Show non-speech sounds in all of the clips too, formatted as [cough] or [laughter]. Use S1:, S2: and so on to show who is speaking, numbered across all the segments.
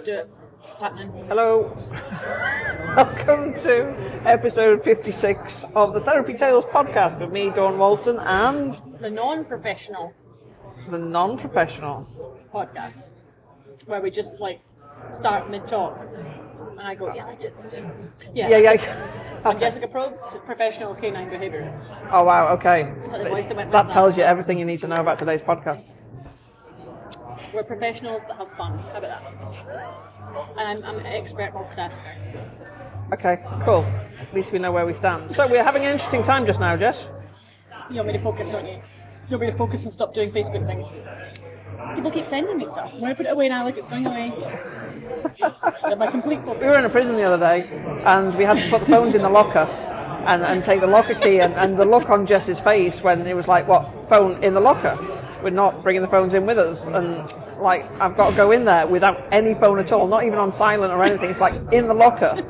S1: Let's do it. What's happening?
S2: Hello. [laughs] Welcome to episode 56 of the Therapy Tails podcast with me, Dawn Walton, and
S1: The non-professional
S2: the non professional.
S1: podcast, where we just like start mid-talk, and I go, "Yeah, let's do it. Let's do it." Yeah.
S2: Yeah, yeah. [laughs]
S1: I'm Jessica Probst, professional canine behaviourist.
S2: Oh, wow, okay.
S1: that
S2: tells you everything you need to know about today's podcast.
S1: We're professionals that have fun. How about that? And I'm, I'm an expert multitasker.
S2: Okay, cool. At least we know where we stand. So, we're having an interesting time just now, Jess.
S1: You want me to focus, don't you? You want me to focus and stop doing Facebook things? People keep sending me stuff. When I put it away now, look, it's going away. My complete focus.
S2: We were in a prison the other day, and we had to put the phones in the locker and, and take the locker key. And, and the look on Jess's face when it was like, "What phone in the locker? We're not bringing the phones in with us." And like, I've got to go in there without any phone at all, not even on silent or anything. It's like in the locker. [laughs]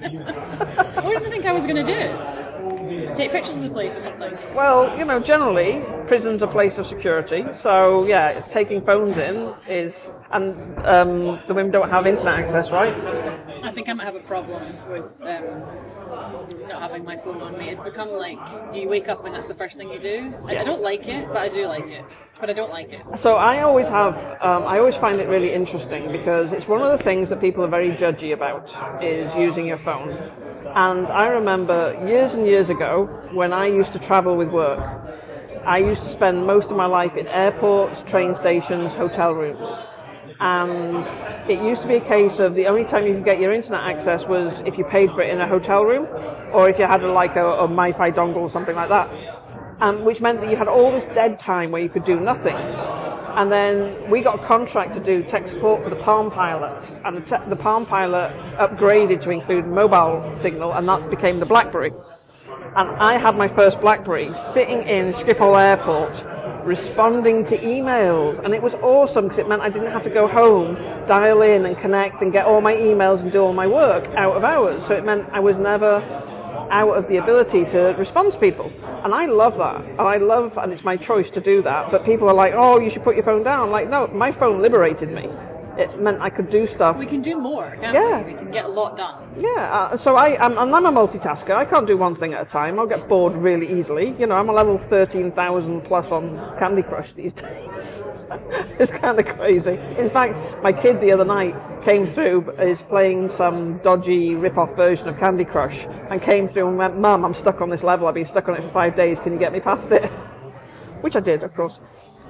S1: What did they think I was going to do? Take pictures of the place or something?
S2: Well, you know, generally prison's a place of security, so yeah, taking phones in is, and um, the women don't have internet access, right?
S1: I think I might have a problem with um, not having my phone on me. It's become like you wake up and that's the first thing you do. I, I don't like it, but I do like it. But I don't like it.
S2: So I always have, um, I always find it really interesting because it's one of the things that people are very judgy about is using your phone. And I remember years and years ago when I used to travel with work, I used to spend most of my life in airports, train stations, hotel rooms. And it used to be a case of the only time you could get your internet access was if you paid for it in a hotel room or if you had like a, a MiFi dongle or something like that um, which meant that you had all this dead time where you could do nothing. And then we got a contract to do tech support for the Palm Pilot, and the, te- the Palm Pilot upgraded to include mobile signal, and that became the BlackBerry. And I had my first BlackBerry sitting in Schiphol Airport, responding to emails, and it was awesome because it meant I didn't have to go home, dial in, and connect, and get all my emails and do all my work out of hours. So it meant I was never out of the ability to respond to people. And I love that. And I love, and it's my choice to do that. But people are like, oh, you should put your phone down. Like, no, my phone liberated me. It meant I could do stuff.
S1: We can do more, can't
S2: Yeah.
S1: we? We can get a lot done.
S2: Yeah, uh, so I, I'm, and I'm a multitasker. I can't do one thing at a time. I'll get bored really easily. You know, I'm a level 13,000 plus on Candy Crush these [laughs] days. it's kind of crazy. In fact, my kid the other night came through, is playing some dodgy rip-off version of Candy Crush, and came through and went, Mum, I'm stuck on this level. I've been stuck on it for five days. Can you get me past it? [laughs] Which I did, of course.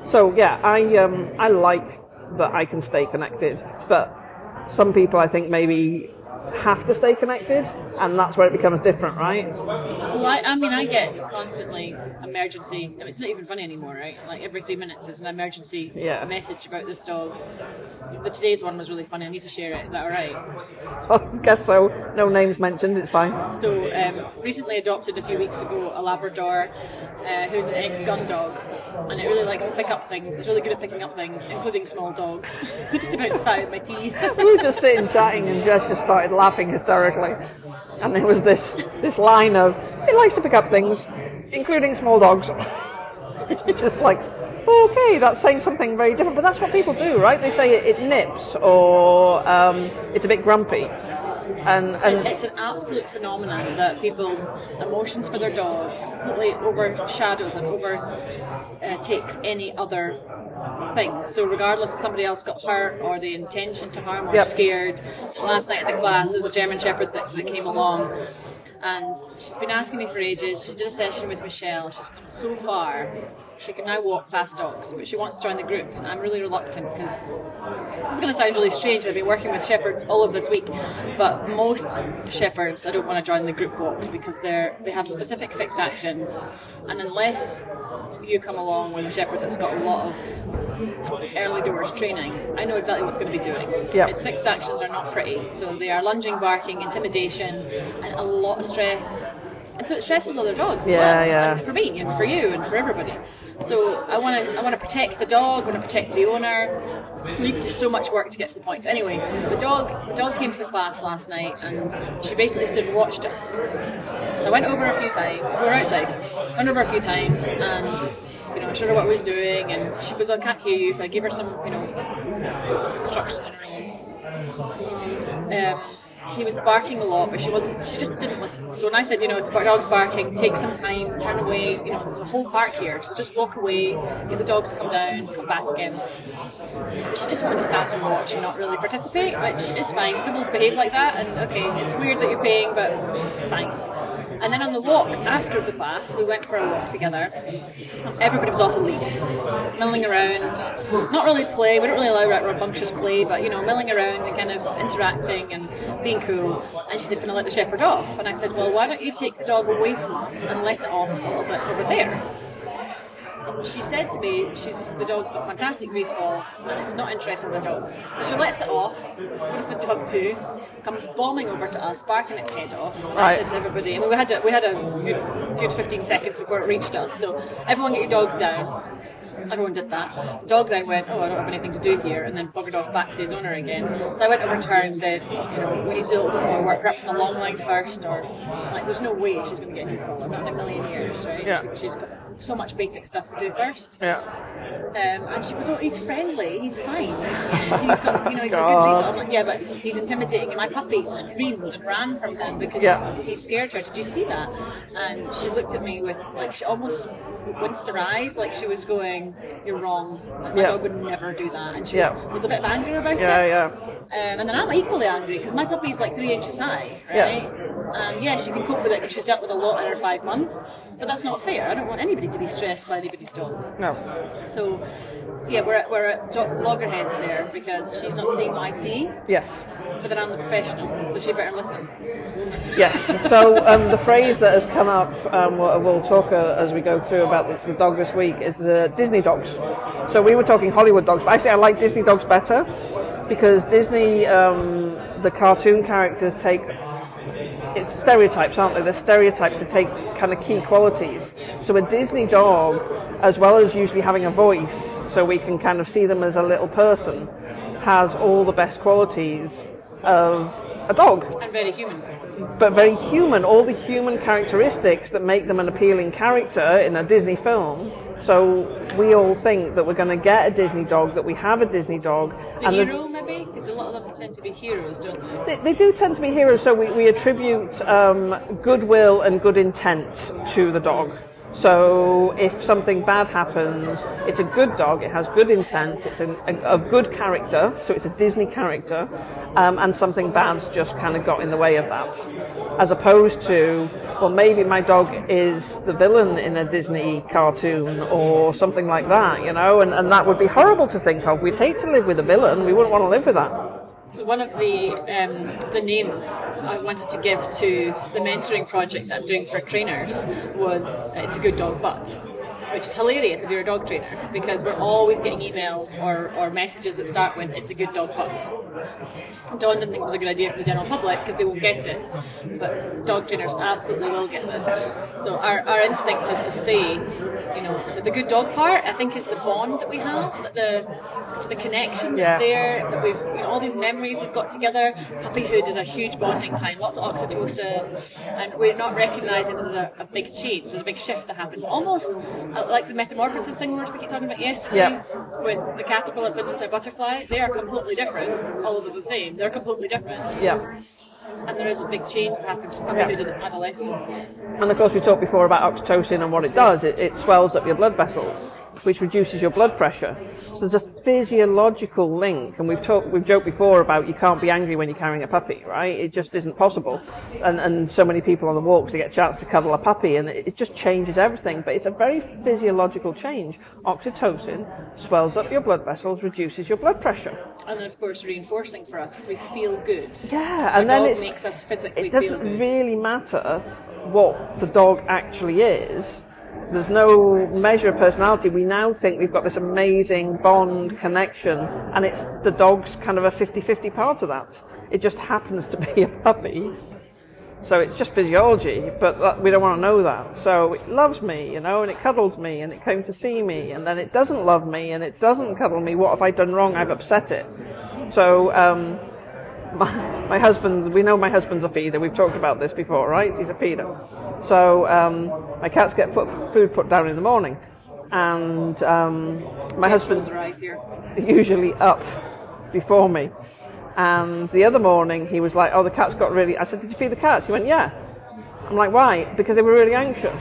S2: So yeah, I um, I like that I can stay connected, but some people I think maybe have to stay connected, and that's where it becomes different, right?
S1: Well, I, I mean, I get constantly emergency. I mean, it's not even funny anymore, right? Like every three minutes is an emergency
S2: Yeah.
S1: message about this dog. The today's one was really funny. I need to share it. Is that all right? [laughs]
S2: I guess so. No names mentioned. It's fine.
S1: So, um, recently adopted a few weeks ago a Labrador uh, who's an ex gun dog, and it really likes to pick up things. It's really good at picking up things, including small dogs. [laughs] Just about spat out my tea. [laughs]
S2: We were just sitting chatting, and just started laughing hysterically, and there was this this line of he likes to pick up things, including small dogs. [laughs] just like. Okay, that's saying something very different, but that's what people do, right? They say it, it nips or um, it's a bit grumpy, and and
S1: It's an absolute phenomenon that people's emotions for their dog completely overshadows and overtakes any other thing. So regardless if somebody else got hurt or the intention to harm or
S2: Yep.
S1: scared, last night in the class there was a German Shepherd that, that came along and she's been asking me for ages. She did a session with Michelle. She's come so far. She can now walk past dogs, but she wants to join the group, and I'm really reluctant because this is going to sound really strange. I've been working with shepherds all of this week, but most shepherds I don't want to join the group walks because they're they have specific fixed actions, and unless you come along with a shepherd that's got a lot of early doors training, I know exactly what's going to be doing.
S2: Yeah.
S1: Its fixed actions are not pretty, so they are lunging, barking, intimidation, and a lot of stress. And so it stresses other dogs as
S2: Yeah,
S1: well,
S2: yeah.
S1: and for me and for you and for everybody. So I want to I want to protect the dog. I want to protect the owner. We need to do so much work to get to the point. Anyway, the dog the dog came to the class last night and she basically stood and watched us. So I went over a few times. We're outside. Went over a few times and you know showed her what I was doing and she goes, "I can't hear you." So I gave her some you know instructions in her own. and um, he was barking a lot, but she wasn't. She just didn't listen. So when I said, you know, if the dog's barking, take some time, turn away. You know, there's a whole park here, so just walk away. Get the dogs come down, come back again. She just wanted to stand and watch and not really participate, which is fine. Some people behave like that, and okay, it's weird that you're paying, but fine. And then on the walk after the class, we went for a walk together. Everybody was off the lead, milling around, not really play. We don't really allow rambunctious play, but you know, milling around and kind of interacting and being cool. And she said, "Can I let the shepherd off?" And I said, "Well, why don't you take the dog away from us and let it off a little bit over there?" she said to me, she's the dog's got fantastic recall and it's not interested in the dogs. So she lets it off. What does the dog do? Comes bombing over to us, barking its head off. And I said to everybody, I mean, we had a, we had a good good 15 seconds before it reached us. So everyone get your dogs down. Everyone did that. The dog then went, oh, I don't have anything to do here, and then buggered off back to his owner again. So I went over to her and said, you know, we need to do a little bit more work, perhaps in a long line first, or like, there's no way she's going to get a new collar, not in a million years, right?
S2: Yeah.
S1: She, has got so much basic stuff to do first.
S2: Yeah.
S1: Um, and she goes, oh, he's friendly, he's fine. He's got, you know, he's got good recall. I'm like, yeah, but he's intimidating. And my puppy screamed and ran from him because
S2: Yeah.
S1: he scared her. Did you see that? And she looked at me with, like, she almost winced her eyes, like she was going, you're wrong. Like, my
S2: Yeah.
S1: dog would never do that. And she
S2: Yeah.
S1: was, was a bit of anger about it.
S2: Yeah, yeah.
S1: Um, and then I'm equally angry because my puppy's like three inches high,
S2: Yeah.
S1: right? And yeah, she can cope with it because she's dealt with a lot in her five months. But that's not fair. I don't want anybody to be stressed by anybody's dog.
S2: No.
S1: So, yeah, we're at, we're at loggerheads there because she's not seeing what I see,
S2: Yes.
S1: but then I'm the professional, so she better listen.
S2: Yes. So um, the phrase that has come up, um, we'll, we'll talk uh, as we go through about the, the dog this week, is the Disney dogs. So we were talking Hollywood dogs, but actually I like Disney dogs better because Disney, um, the cartoon characters take it's stereotypes, aren't they? They're stereotypes that take kind of key qualities. So a Disney dog, as well as usually having a voice, so we can kind of see them as a little person, has all the best qualities of a dog
S1: And very human qualities.
S2: but very human, all the human characteristics that make them an appealing character in a Disney film. So we all think that we're going to get a Disney dog, that we have a Disney dog.
S1: The
S2: and
S1: hero, maybe? Because a lot of them tend to be heroes, don't they?
S2: they, they do tend to be heroes, so we, we attribute um, goodwill and good intent to the dog. So if something bad happens, it's a good dog, it has good intent, it's a, of good character, so it's a Disney character, um, and something bad's just kind of got in the way of that. As opposed to, well, maybe my dog is the villain in a Disney cartoon or something like that, you know, and, and that would be horrible to think of. We'd hate to live with a villain, we wouldn't want to live with that.
S1: So one of the um, the names I wanted to give to the mentoring project that I'm doing for trainers was it's a good dog but which is hilarious if you're a dog trainer because we're always getting emails or, or messages that start with it's a good dog but Don didn't think it was a good idea for the general public because they won't get it. But dog trainers absolutely will get this. So our, our instinct is to say you know the, the good dog part I think is the bond that we have that the the connection
S2: Yeah.
S1: that's there that we've you know all these memories we've got together. Puppyhood is a huge bonding time lots of oxytocin and we're not recognizing there's a, a big change there's a big shift that happens. Almost Uh, like the metamorphosis thing we were talking about yesterday
S2: Yeah.
S1: with the caterpillar turned into a butterfly they are completely different although they're the same they're completely different
S2: Yeah.
S1: and there is a big change that happens from puppyhood and adolescence
S2: And of course, we talked before about oxytocin and what it does. It, it swells up your blood vessels, which reduces your blood pressure. So there's a physiological link, and we've talked, we've joked before about you can't be angry when you're carrying a puppy, right? It just isn't possible. And and so many people on the walks they get a chance to cuddle a puppy, and it, it just changes everything. But it's a very physiological change. Oxytocin swells up your blood vessels, reduces your blood pressure.
S1: and then of course reinforcing for us because we feel good
S2: Yeah, and then it
S1: makes us physically
S2: it doesn't really matter what the dog actually is. There's no measure of personality. We now think we've got this amazing bond connection, and it's the dog's kind of a 50 50 part of that. It just happens to [laughs] be a puppy. So it's just physiology, but that, we don't want to know that. So it loves me, you know, and it cuddles me, and it came to see me, and then it doesn't love me, and it doesn't cuddle me. What have I done wrong? I've upset it. So um, my, my husband, we know my husband's a feeder. We've talked about this before, right? He's a feeder. So um, my cats get foot, food put down in the morning, and um, my husband's
S1: rolls her eyes here
S2: usually up before me. And the other morning, he was like, "Oh, the cats got really." I said, "Did you feed the cats?" He went, "Yeah." I'm like, "Why?" Because they were really anxious.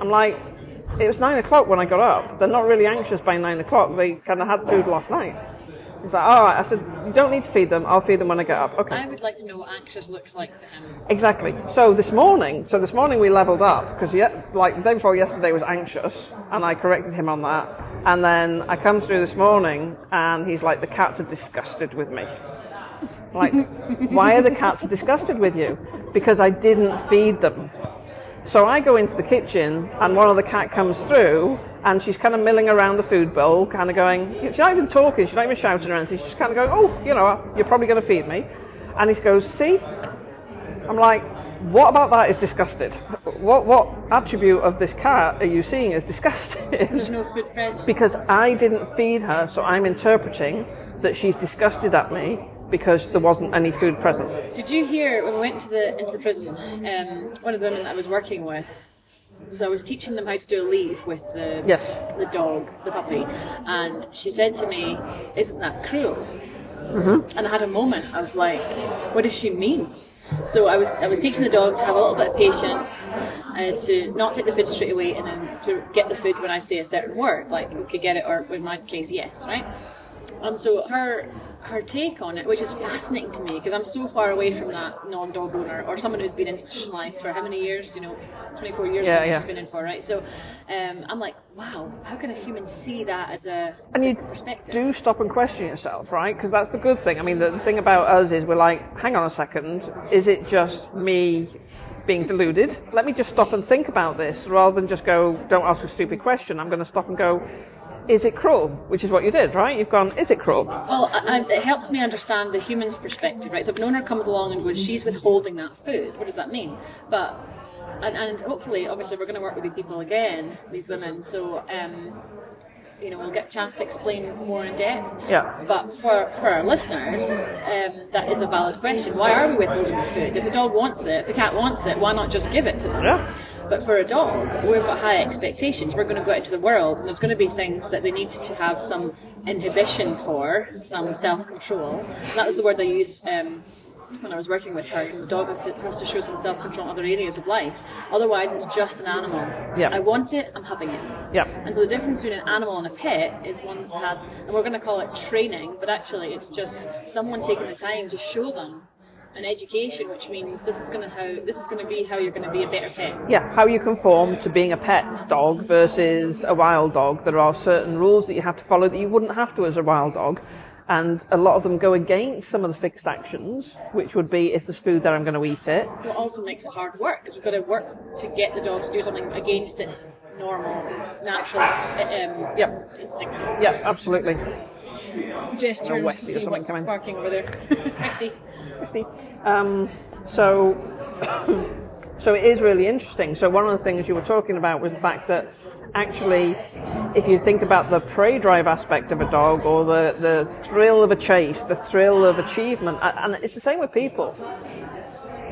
S2: I'm like, "It was nine o'clock when I got up. They're not really anxious by nine o'clock. They kind of had food last night." He's like, "All right." I said, "You don't need to feed them. I'll feed them when I get up." Okay.
S1: I would like to know what anxious looks like to him.
S2: Exactly. So this morning, so this morning we leveled up because like the day before yesterday was anxious, and I corrected him on that. And then I come through this morning, and he's like, "The cats are disgusted with me." Like, [laughs] why are the cats disgusted with you? Because I didn't feed them. So I go into the kitchen, and one of the cat comes through, and she's kind of milling around the food bowl, kind of going. She's not even talking. She's not even shouting or anything. She's just kind of going, "Oh, you know, what, you're probably going to feed me." And he goes, "See." I'm like, what about that is disgusted? What what attribute of this cat are you seeing as disgusted?
S1: There's no food present.
S2: because I didn't feed her, so I'm interpreting that she's disgusted at me because there wasn't any food present.
S1: Did you hear when we went to the into the prison? Um, one of the women that I was working with. So I was teaching them how to do a leave with the
S2: Yes.
S1: the dog, the puppy, and she said to me, "Isn't that cruel?"
S2: Mm-hmm.
S1: And I had a moment of like, "What does she mean?" So I was I was teaching the dog to have a little bit of patience, uh, to not take the food straight away, and then to get the food when I say a certain word, like we could get it, or in my case, yes, right. And so her her take on it, which is fascinating to me because I'm so far away from that non-dog owner or someone who's been institutionalized for how many years? You know, 24 years
S2: Yeah, yeah.
S1: she's been in for, right? So um, I'm like, wow, how can a human see that as a
S2: And you
S1: different perspective?
S2: do stop and question yourself, right? Because that's the good thing. I mean, the, the thing about us is we're like, hang on a second, is it just me being deluded? Let me just stop and think about this rather than just go, don't ask a stupid question. I'm going to stop and go, is it cruel? Which is what you did, right? You've gone, is it cruel?
S1: Well, I, I, it helps me understand the human's perspective, right? So if an owner comes along and goes, she's withholding that food, what does that mean? But and, and hopefully, obviously, we're going to work with these people again, these women. So um, you know, we'll get a chance to explain more in depth.
S2: Yeah.
S1: But for for our listeners, um, that is a valid question. Why are we withholding the food? If the dog wants it, if the cat wants it, why not just give it to them?
S2: Yeah.
S1: But for a dog, we've got high expectations. We're going to go out into the world, and there's going to be things that they need to have some inhibition for, some self control. That was the word I used um, when I was working with her. The dog has to, has to show some self control in other areas of life. Otherwise, it's just an animal.
S2: Yeah.
S1: I want it, I'm having it.
S2: Yeah.
S1: And so the difference between an animal and a pet is one that's had, and we're going to call it training, but actually it's just someone taking the time to show them an education, which means this is going to how this is going to be how you're going to be a better pet.
S2: Yeah, how you conform to being a pet dog versus a wild dog. There are certain rules that you have to follow that you wouldn't have to as a wild dog. And a lot of them go against some of the fixed actions, which would be if there's food there, I'm going to eat it.
S1: What also makes it hard work because we've got to work to get the dog to do something against its normal, natural um,
S2: Yep.
S1: instinct.
S2: Yeah, absolutely.
S1: Jess turns to see what's
S2: something
S1: sparking over there.
S2: Um, so, [coughs] so it is really interesting. So one of the things you were talking about was the fact that actually, if you think about the prey drive aspect of a dog or the, the thrill of a chase, the thrill of achievement, and it's the same with people.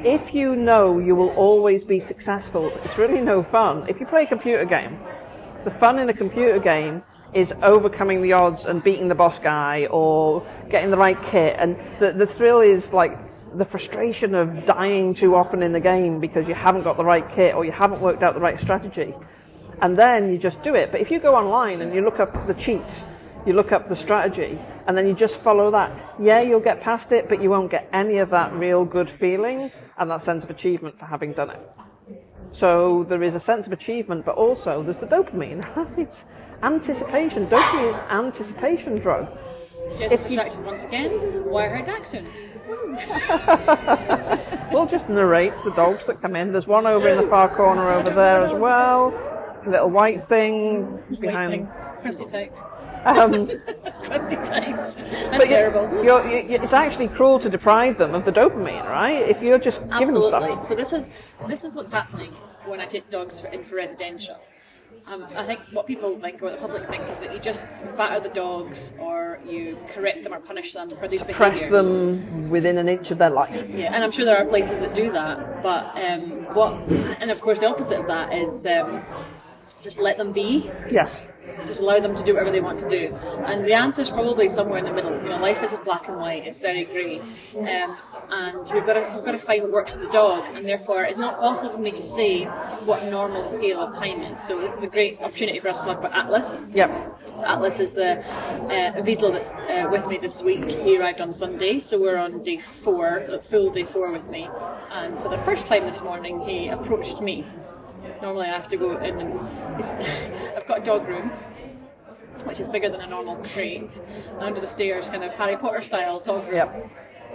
S2: If you know you will always be successful, it's really no fun. If you play a computer game, the fun in a computer game is overcoming the odds and beating the boss guy or getting the right kit. And the, the thrill is like the frustration of dying too often in the game because you haven't got the right kit or you haven't worked out the right strategy. And then you just do it. But if you go online and you look up the cheat, you look up the strategy, and then you just follow that, yeah, you'll get past it, but you won't get any of that real good feeling and that sense of achievement for having done it. So there is a sense of achievement, but also there's the dopamine, [laughs] right? Anticipation. Dopamine is anticipation drug.
S1: Jess
S2: If
S1: is
S2: you-
S1: once again. Why her dachshund? [laughs]
S2: We'll just narrate the dogs that come in. There's one over in the far corner over there as well. A little white thing behind.
S1: Crusty type.
S2: Um, [laughs]
S1: Crusty type. That's terrible.
S2: You're, you it's actually cruel to deprive them of the dopamine, right? If you're just giving them
S1: Absolutely.
S2: stuff.
S1: So this is this is what's happening when I take dogs for, in for residential. Um, I think what people think, or what the public think, is that you just batter the dogs, or you correct them or punish them for these
S2: Press
S1: behaviours.
S2: them within an inch of their life.
S1: Yeah, and I'm sure there are places that do that. But um, what, and of course, the opposite of that is um, just let them be.
S2: Yes.
S1: just allow them to do whatever they want to do? And the answer is probably somewhere in the middle. You know, life isn't black and white; it's very grey. Um, and we've got to we've got to find what works for the dog, and therefore it's not possible for me to say what normal scale of time is. So this is a great opportunity for us to talk about Atlas.
S2: Yep.
S1: So Atlas is the uh, Vizsla that's uh, with me this week. He arrived on Sunday, so we're on day four, full day four with me. And for the first time this morning, he approached me. Normally, I have to go in and [laughs] I've got a dog room, which is bigger than a normal crate, and under the stairs, kind of Harry Potter style dog room.
S2: Yep.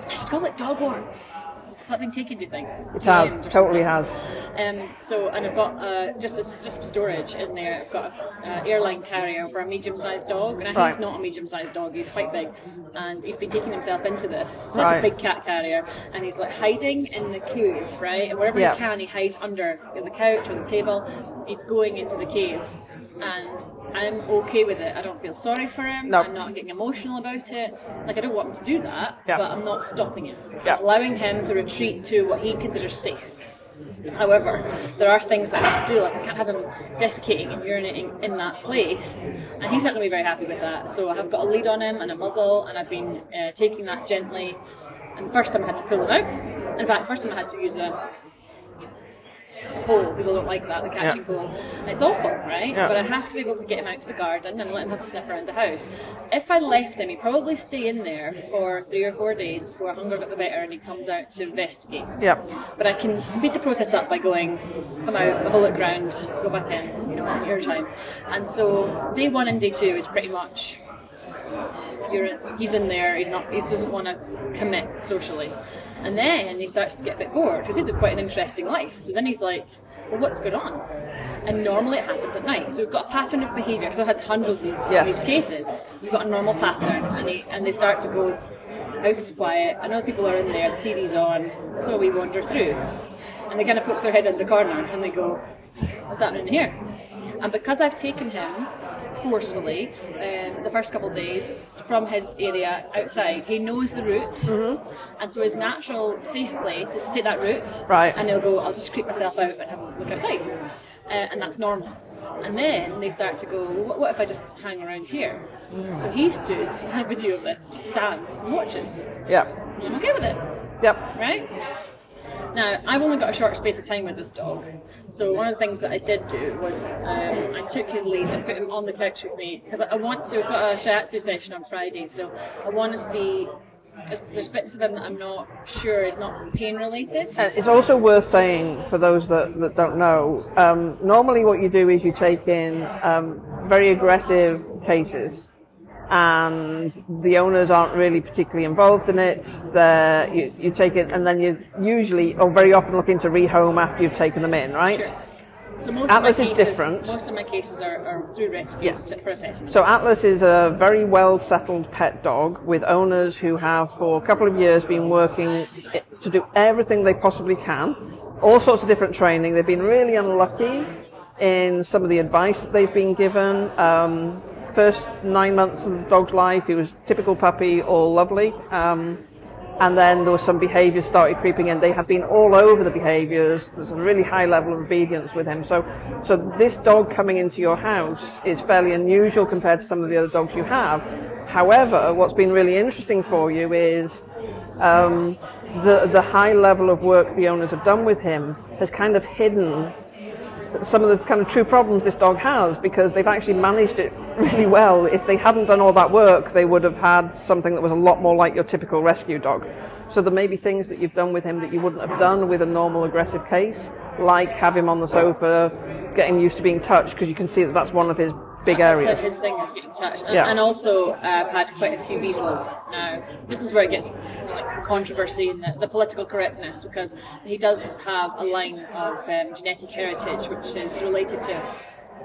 S1: I should call it dog warts. Has that been taken, do you think?
S2: It has.
S1: Tamed or
S2: Totally has.
S1: Um, so, and I've got uh, just a, just storage in there. I've got an airline carrier for a medium-sized dog, and
S2: Right.
S1: he's not a medium-sized dog. He's quite big, and he's been taking himself into this. It's like
S2: Right.
S1: a big cat carrier, and he's like hiding in the cave, right? And wherever
S2: Yeah.
S1: he can, he hides under the couch or the table. He's going into the cave, and I'm okay with it. I don't feel sorry for him.
S2: No.
S1: I'm not getting emotional about it. Like I don't want him to do that,
S2: Yeah.
S1: but I'm not stopping it.
S2: Yeah.
S1: Allowing him to retreat to what he considers safe. However, there are things that I need to do. Like I can't have him defecating and urinating in that place, and he's not going to be very happy with that. So I have got a lead on him and a muzzle, and I've been uh, taking that gently. And the first time I had to pull him out. In fact, the first time I had to use a pole. People don't like that, the catching
S2: Yeah.
S1: pole. It's awful, right?
S2: Yeah.
S1: But I have to be able to get him out to the garden and let him have a sniff around the house. If I left him, he'd probably stay in there for three or four days before hunger got the better and he comes out to investigate.
S2: Yep.
S1: But I can speed the process up by going, come out, have a look round, go back in, you know, on your time. And so day one and day two is pretty much you're he's in there. He's not. He doesn't want to commit socially, and then he starts to get a bit bored because he's had quite an interesting life. So then he's like, "Well, what's going on?" And normally it happens at night. So we've got a pattern of behaviour because I've had hundreds of these,
S2: Yes.
S1: these cases. We've got a normal pattern, and he, and they start to go. House is quiet. I know people are in there. The TV's on. So we wander through, and they kind of poke their head in the corner and they go, "What's happening here?" And because I've taken him forcefully um, the first couple of days from his area outside, he knows the route, and so his natural safe place is to take that route.
S2: Right.
S1: And he'll go, "I'll just creep myself out and have a look outside," uh, and that's normal. And then they start to go, what, what if I just hang around here? So he stood, I have video of this, just stands and watches.
S2: Yep.
S1: I'm okay with it
S2: Yep.
S1: right? Now, I've only got a short space of time with this dog, so one of the things that I did do was um, I took his lead and put him on the couch with me because I want to. We've got a shiatsu session on Friday, so I want to see. There's, there's bits of him that I'm not sure is not pain related.
S2: And it's also worth saying for those that, that don't know. Um, normally, what you do is you take in um, very aggressive cases, and the owners aren't really particularly involved in it. They're, you, you take it, and then you usually, or very often, looking to rehome after you've taken them in, right?
S1: Sure. So most
S2: Atlas
S1: of my
S2: is
S1: cases,
S2: different.
S1: most of my cases are, are through rescues to, for assessment.
S2: So Atlas is a very well settled pet dog with owners who have for a couple of years been working to do everything they possibly can, all sorts of different training. They've been really unlucky in some of the advice that they've been given. Um, first nine months of the dog's life, he was typical puppy, all lovely. Um, and then there was some behaviours started creeping in. They have been all over the behaviours. There's a really high level of obedience with him. So, so this dog coming into your house is fairly unusual compared to some of the other dogs you have. However, what's been really interesting for you is um, the the high level of work the owners have done with him has kind of hidden some of the kind of true problems this dog has because they've actually managed it [laughs] really well. If they hadn't done all that work, they would have had something that was a lot more like your typical rescue dog. So there may be things that you've done with him that you wouldn't have done with a normal aggressive case, like have him on the sofa, getting used to being touched, because you can see that that's one of his big
S1: That's
S2: areas.
S1: his thing is getting touched, and,
S2: Yeah.
S1: and also uh, I've had quite a few Vizslas now. This is where it gets like controversy and the, the political correctness because he does have a line of um, genetic heritage which is related to.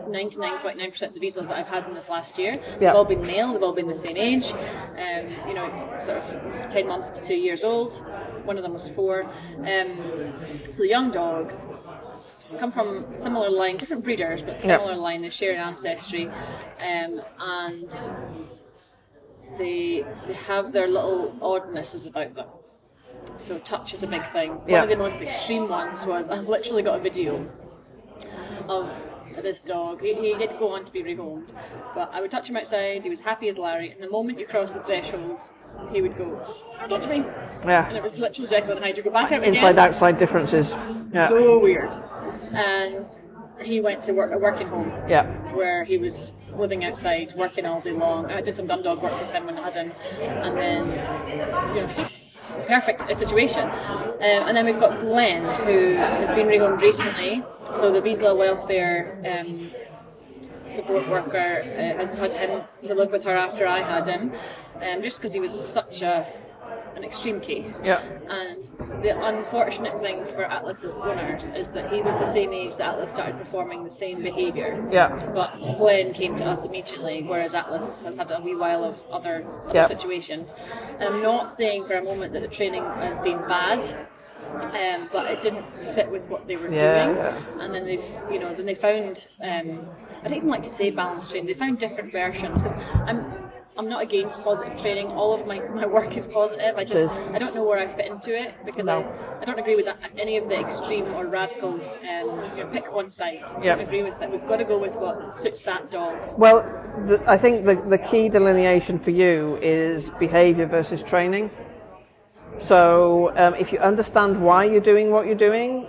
S1: 99.9% of the Vizslas that I've had in this last year, they've
S2: Yeah.
S1: all been male, they've all been the same age, um, you know, sort of 10 months to 2 years old. One of them was 4. Um, so the young dogs come from similar line, different breeders, but similar line, they share an ancestry, um, and they, they have their little oddnesses about them. So touch is a big thing. One of the most extreme ones was I've literally got a video of this dog. He, he did go on to be rehomed, but I would touch him outside. He was happy as Larry, and the moment you cross the threshold, he would go, oh, "Don't touch me,"
S2: Yeah.
S1: and it was literally Jekyll and Hyde. You go back out again.
S2: Inside outside differences. Yeah.
S1: So weird. And he went to work a working home
S2: yeah.
S1: where he was living outside, working all day long. I did some gun dog work with him when I had him, and then you know, so perfect situation. Um, and then we've got Glenn, who has been rehomed recently. So the Vizsla Welfare um, support worker uh, has had him to live with her after I had him, um, just because he was such a an extreme case.
S2: Yeah.
S1: And the unfortunate thing for Atlas's owners is that he was the same age that Atlas started performing the same behaviour.
S2: Yeah.
S1: But Glenn came to us immediately, whereas Atlas has had a wee while of other, other
S2: Yeah.
S1: situations. And I'm not saying for a moment that the training has been bad. Um, but it didn't fit with what they were
S2: Yeah,
S1: doing,
S2: yeah.
S1: and then they've, you know, then they found. Um, I don't even like to say balanced training. They found different versions because I'm, I'm not against positive training. All of my, my work is positive. I just. I don't know where I fit into it because
S2: No.
S1: I, I don't agree with that, any of the extreme or radical. Um, you know, pick one side. I don't agree with it. We've got to go with what suits that dog.
S2: Well, the, I think the, the key delineation for you is behavior versus training. So, um, if you understand why you're doing what you're doing,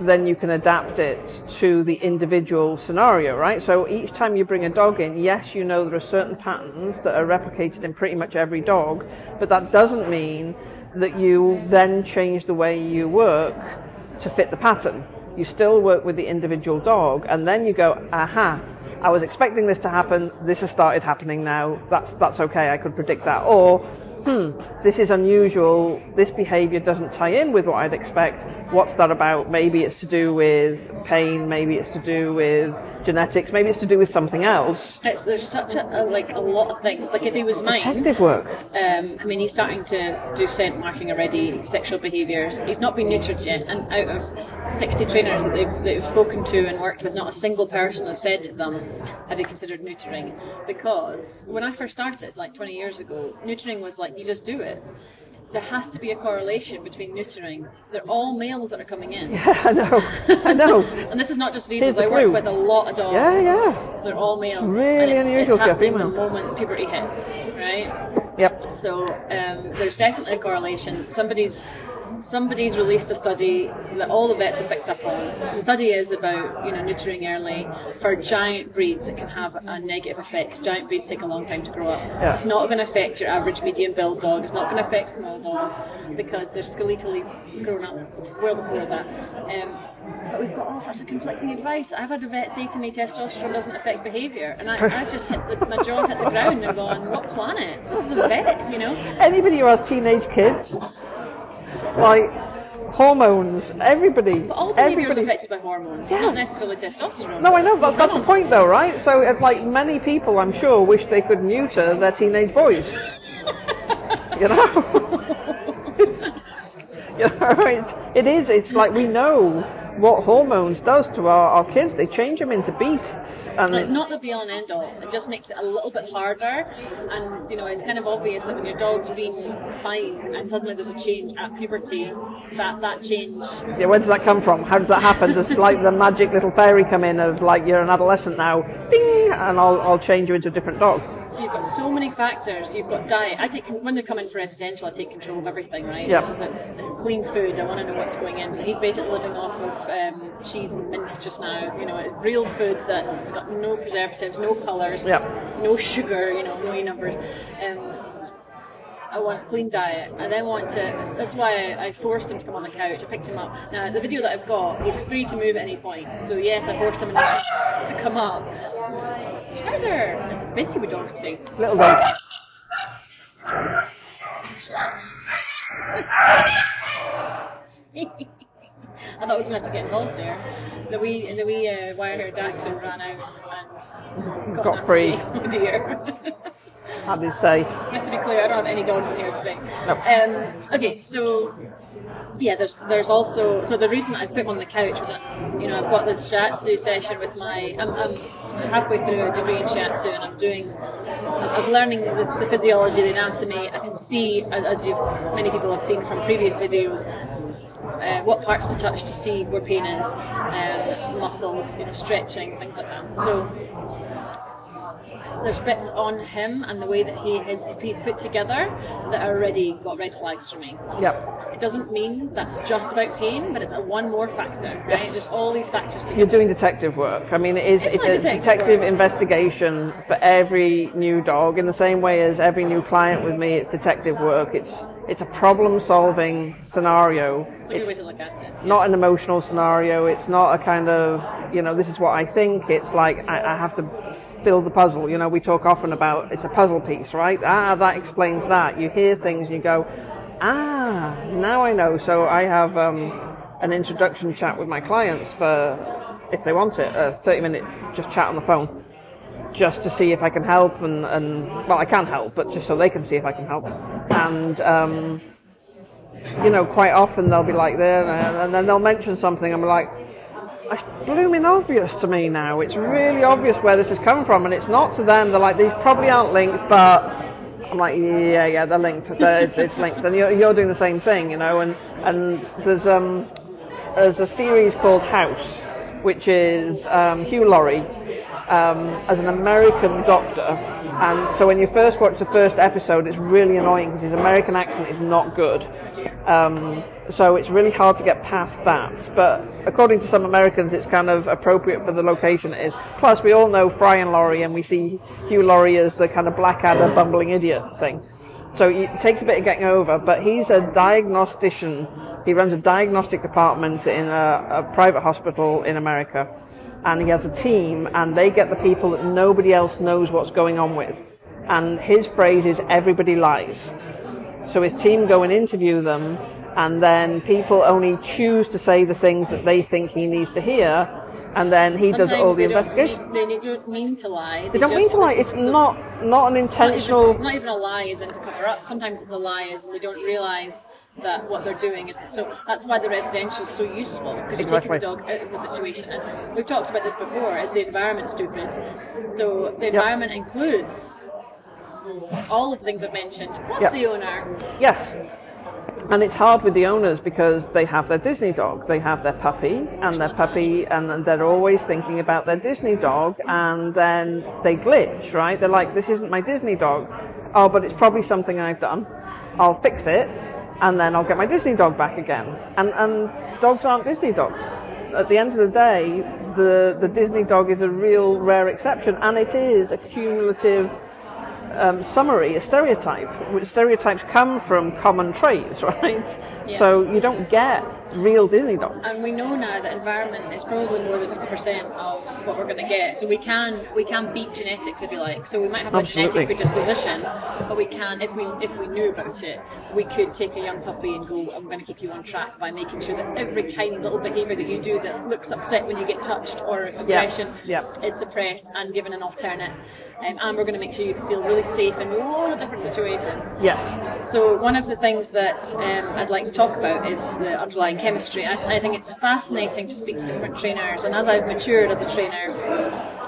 S2: then you can adapt it to the individual scenario, right? So, each time you bring a dog in, yes, you know there are certain patterns that are replicated in pretty much every dog, but that doesn't mean that you then change the way you work to fit the pattern. You still work with the individual dog, and then you go, aha, I was expecting this to happen. This has started happening now. That's that's okay. I could predict that. Or, hmm, this is unusual. This behaviour doesn't tie in with what I'd expect. What's that about? Maybe it's to do with pain. Maybe it's to do with genetics. Maybe it's to do with something else.
S1: It's, there's such a, a like a lot of things. Like if he was mine,
S2: Detective work.
S1: Um, I mean, he's starting to do scent marking already, sexual behaviours. He's not been neutered yet, and out of 60 trainers that they've, that they've spoken to and worked with, not a single person has said to them, Have you considered neutering? Because when I first started, like 20 years ago, neutering was like, you just do it. There has to be a correlation between neutering. They're all males that are coming in.
S2: Yeah, I know. I know. [laughs]
S1: And this is not just
S2: Vizslas.
S1: I work with a lot of dogs.
S2: Yeah, yeah.
S1: They're all males.
S2: Really
S1: and it's,
S2: unusual
S1: it's happening the moment puberty hits, right?
S2: Yep.
S1: So um, there's definitely a correlation. Somebody's somebody's released a study that all the vets have picked up on. The study is about you know neutering early for giant breeds. It can have a negative effect. Giant breeds take a long time to grow up.
S2: Yeah.
S1: It's not going to affect your average medium build dog. It's not going to affect small dogs because they're skeletally grown up well before that. Um, but we've got all sorts of conflicting advice. I've had a vet say to me testosterone doesn't affect behaviour, and I, [laughs] I've just hit the, my jaw hit the ground and gone, "What planet? This is a vet, you know."
S2: Anybody who has teenage kids, like hormones, everybody,
S1: But all behaviour is affected by hormones,
S2: Yeah.
S1: not necessarily testosterone.
S2: No, I know, but that's the point, though, right? So, it's like many people, I'm sure, wish they could neuter their teenage boys. you know, [laughs] you know, it, it is. It's like we know what hormones does to our, our kids. They change them into beasts, and
S1: And it's not the be all and end all. It just makes it a little bit harder. And, you know, it's kind of obvious that when your dog's been fine and suddenly there's a change at puberty, that, that change
S2: yeah. Where does that come from? How does that happen? Does like the magic little fairy come in of like you're an adolescent now, ding, and I'll I'll change you into a different dog.
S1: So you've got so many factors. You've got diet. I take when they come in for residential, I take control of everything, right?
S2: Yeah.
S1: So it's clean food. I want to know what's going in. So he's basically living off of um, cheese and mince just now. You know, real food that's got no preservatives, no colours,
S2: Yeah.
S1: no sugar. You know, no numbers. Um, I want a clean diet. I then want to. That's, why I, I forced him to come on the couch. I picked him up. Now the video that I've got, he's free to move at any point. So yes, I forced him initially to come up. Schnauzer is busy with dogs today.
S2: Little dog. [laughs]
S1: I thought I was going to have to get involved there. The wee, the wee uh, wire-haired dachshund ran out and got,
S2: Got free. [laughs]
S1: Oh dear. [laughs]
S2: How you say?
S1: Just to be clear, I don't have any dogs in here today.
S2: No.
S1: Um, okay, so yeah, there's there's also so the reason I put him on the couch was that you know I've got this shiatsu session with my I'm, I'm halfway through a degree in shiatsu and I'm doing I'm learning the, the physiology, the anatomy. I can see as you've many people have seen from previous videos. uh, what parts to touch to see where pain is, um, muscles, you know, stretching, things like that. So there's bits on him and the way that he has put together that already got red flags for me.
S2: Yep.
S1: It doesn't mean that's just about pain, but it's a one more factor, right?
S2: Yes.
S1: There's all these factors together.
S2: You're doing detective work. I mean, it is
S1: It's
S2: it's,
S1: like
S2: a
S1: detective
S2: investigation for every new dog. In the same way as every new client with me, it's detective work. It's it's a problem-solving scenario.
S1: It's a good
S2: It's
S1: way to look at it.
S2: not an emotional scenario. It's not a kind of, you know, this is what I think. It's like I, I have to build the puzzle. You know, we talk often about it's a puzzle piece, right? Ah, that explains that. You hear things, and you go, ah, now I know. So I have um, an introduction chat with my clients for, if they want it, a 30 minute just chat on the phone. Just to see if I can help, and, and well, I can help, but just so they can see if I can help. And um, you know, quite often they'll be like there, and and then they'll mention something, and I'm like, it's blooming obvious to me now. It's really obvious where this has come from, and it's not to them. They're like, these probably aren't linked, but I'm like, yeah, yeah, they're linked. They're, it's, it's linked, and you're, you're doing the same thing, you know. And and there's um there's a series called House, which is um, Hugh Laurie um, as an American doctor. And so when you first watch the first episode, it's really annoying because his American accent is not good. Um, so it's really hard to get past that. But according to some Americans, it's kind of appropriate for the location it is. Plus, we all know Fry and Laurie, and we see Hugh Laurie as the kind of Blackadder, bumbling idiot thing. So it takes a bit of getting over, but he's a diagnostician. He runs a diagnostic department in a, a private hospital in America, and he has a team, and they get the people that nobody else knows what's going on with. And his phrase is "everybody lies." So his team go and interview them, and then people only choose to say the things that they think he needs to hear, and then he does all the investigation.
S1: mean- they don't mean to lie.
S2: They don't mean to lie. It's not not an
S1: It's not, even,
S2: intentional.
S1: it's not even a lie as in to cover up. Sometimes it's a lie as in they don't realise that what they're doing is so. That's why the residential is so useful because you're taking the dog out of the situation. And we've talked about this before. Is the environment stupid? So the environment includes all of the things I've mentioned, plus
S2: Yep.
S1: the owner.
S2: Yes. And it's hard with the owners because they have their Disney dog, they have their puppy, and their puppy, and they're always thinking about their Disney dog, and then they glitch, right? They're like, this isn't my Disney dog. Oh, but it's probably something I've done. I'll fix it, and then I'll get my Disney dog back again. And, and dogs aren't Disney dogs. At the end of the day, the, the Disney dog is a real rare exception, and it is a cumulative um, summary, a stereotype. Stereotypes come from common traits, [laughs] right?
S1: Yeah.
S2: So you don't get real Disney dogs.
S1: And we know now that environment is probably more than fifty percent of what we're going to get. So we can we can beat genetics if you like. So we might have a genetic predisposition, but we can if we if we knew about it, we could take a young puppy and go. I'm going to keep you on track by making sure that every tiny little behaviour that you do that looks upset when you get touched or aggression
S2: Yeah.
S1: is suppressed and given an alternate. Um, and we're going to make sure you feel really safe in all the different situations.
S2: Yes.
S1: So one of the things that um, I'd like to talk about is the underlying chemistry. I, I think it's fascinating to speak to different trainers, and as I've matured as a trainer,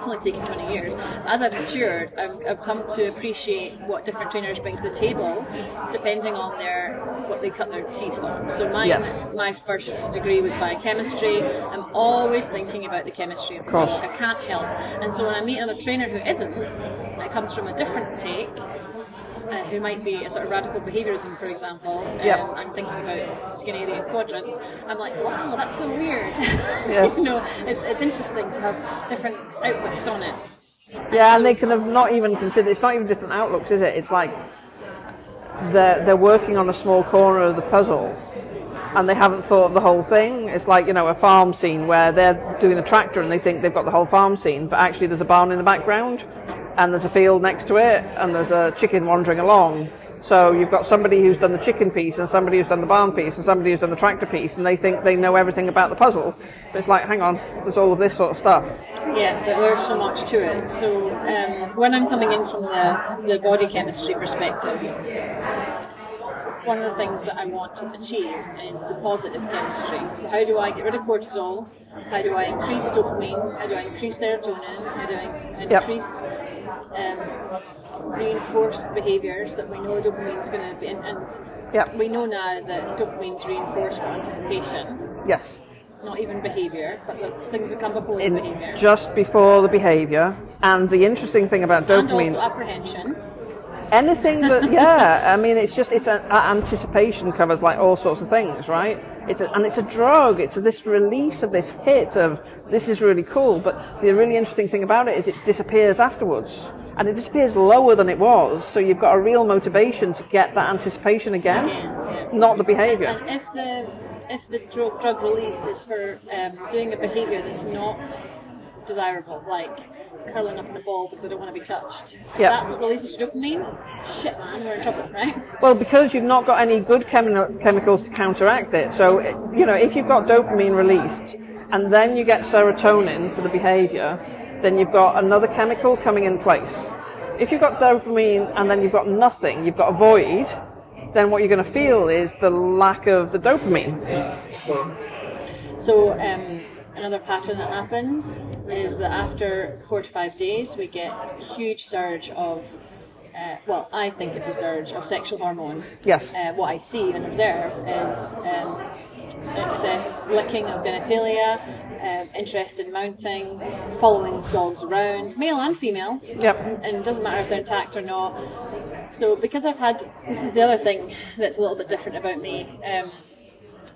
S1: it's only taken 20 years. As I've matured, I'm, I've come to appreciate what different trainers bring to the table, depending on their what they cut their teeth on. So mine,
S2: Yes.
S1: my first degree was biochemistry. I'm always thinking about the chemistry of the dog. I can't help. And so when I meet another trainer who isn't, it comes from a different take uh, who might be a sort of radical behaviorism, for example, um, and thinking about Skinnerian quadrants, I'm like, wow, that's so weird. [laughs]
S2: Yeah.
S1: you know, it's, it's interesting to have different outlooks on it.
S2: Yeah, and they can have not even considered. It's not even different outlooks, is it? It's like they're they're working on a small corner of the puzzle, and they haven't thought of the whole thing. It's like you know a farm scene where they're doing a tractor and they think they've got the whole farm scene, but actually there's a barn in the background, and there's a field next to it, and there's a chicken wandering along. So you've got somebody who's done the chicken piece, and somebody who's done the barn piece, and somebody who's done the tractor piece, and they think they know everything about the puzzle. But it's like, hang on, there's all of this sort of stuff.
S1: Yeah, but there's so much to it. So um, when I'm coming in from the, the body chemistry perspective, one of the things that I want to achieve is the positive chemistry. So how do I get rid of cortisol? How do I increase dopamine? How do I increase serotonin? How do I increase um, reinforced behaviours that we know dopamine's going to be, and, and
S2: Yep.
S1: we know now that dopamine's reinforced for anticipation,
S2: Yes.
S1: not even behaviour, but the things that come before
S2: In
S1: the behaviour.
S2: just before the behavior. And the interesting thing about dopamine.
S1: and also apprehension.
S2: Anything that [laughs] yeah i mean it's just it's an anticipation covers like all sorts of things right? It's a, and it's a drug. It's a, this release of this hit of this is really cool but the really interesting thing about it is it disappears afterwards. And it disappears lower than it was so you've got a real motivation to get that anticipation again,
S1: Again, yeah.
S2: not the behavior.
S1: And if the if the drug, drug released is for um, doing a behaviour that's not desirable, like curling up in a ball because I don't want to be touched, if
S2: Yeah.
S1: that's what releases your dopamine, shit man, we're in trouble, right?
S2: Well, because you've not got any good chemi- chemicals to counteract it. So, you know, if you've got dopamine released and then you get serotonin for the behavior, then you've got another chemical coming in place. If you've got dopamine and then you've got nothing, you've got a void, then what you're going to feel is the lack of the dopamine. Yes.
S1: So um, another pattern that happens is that after four to five days, we get a huge surge of. Uh, well, I think it's a surge of sexual hormones.
S2: Yes.
S1: Uh, what I see and observe is um, excess licking of genitalia, um, interest in mounting, following dogs around, male and female.
S2: Yep.
S1: And, and it doesn't matter if they're intact or not. So, because I've had, this is the other thing that's a little bit different about me. Um,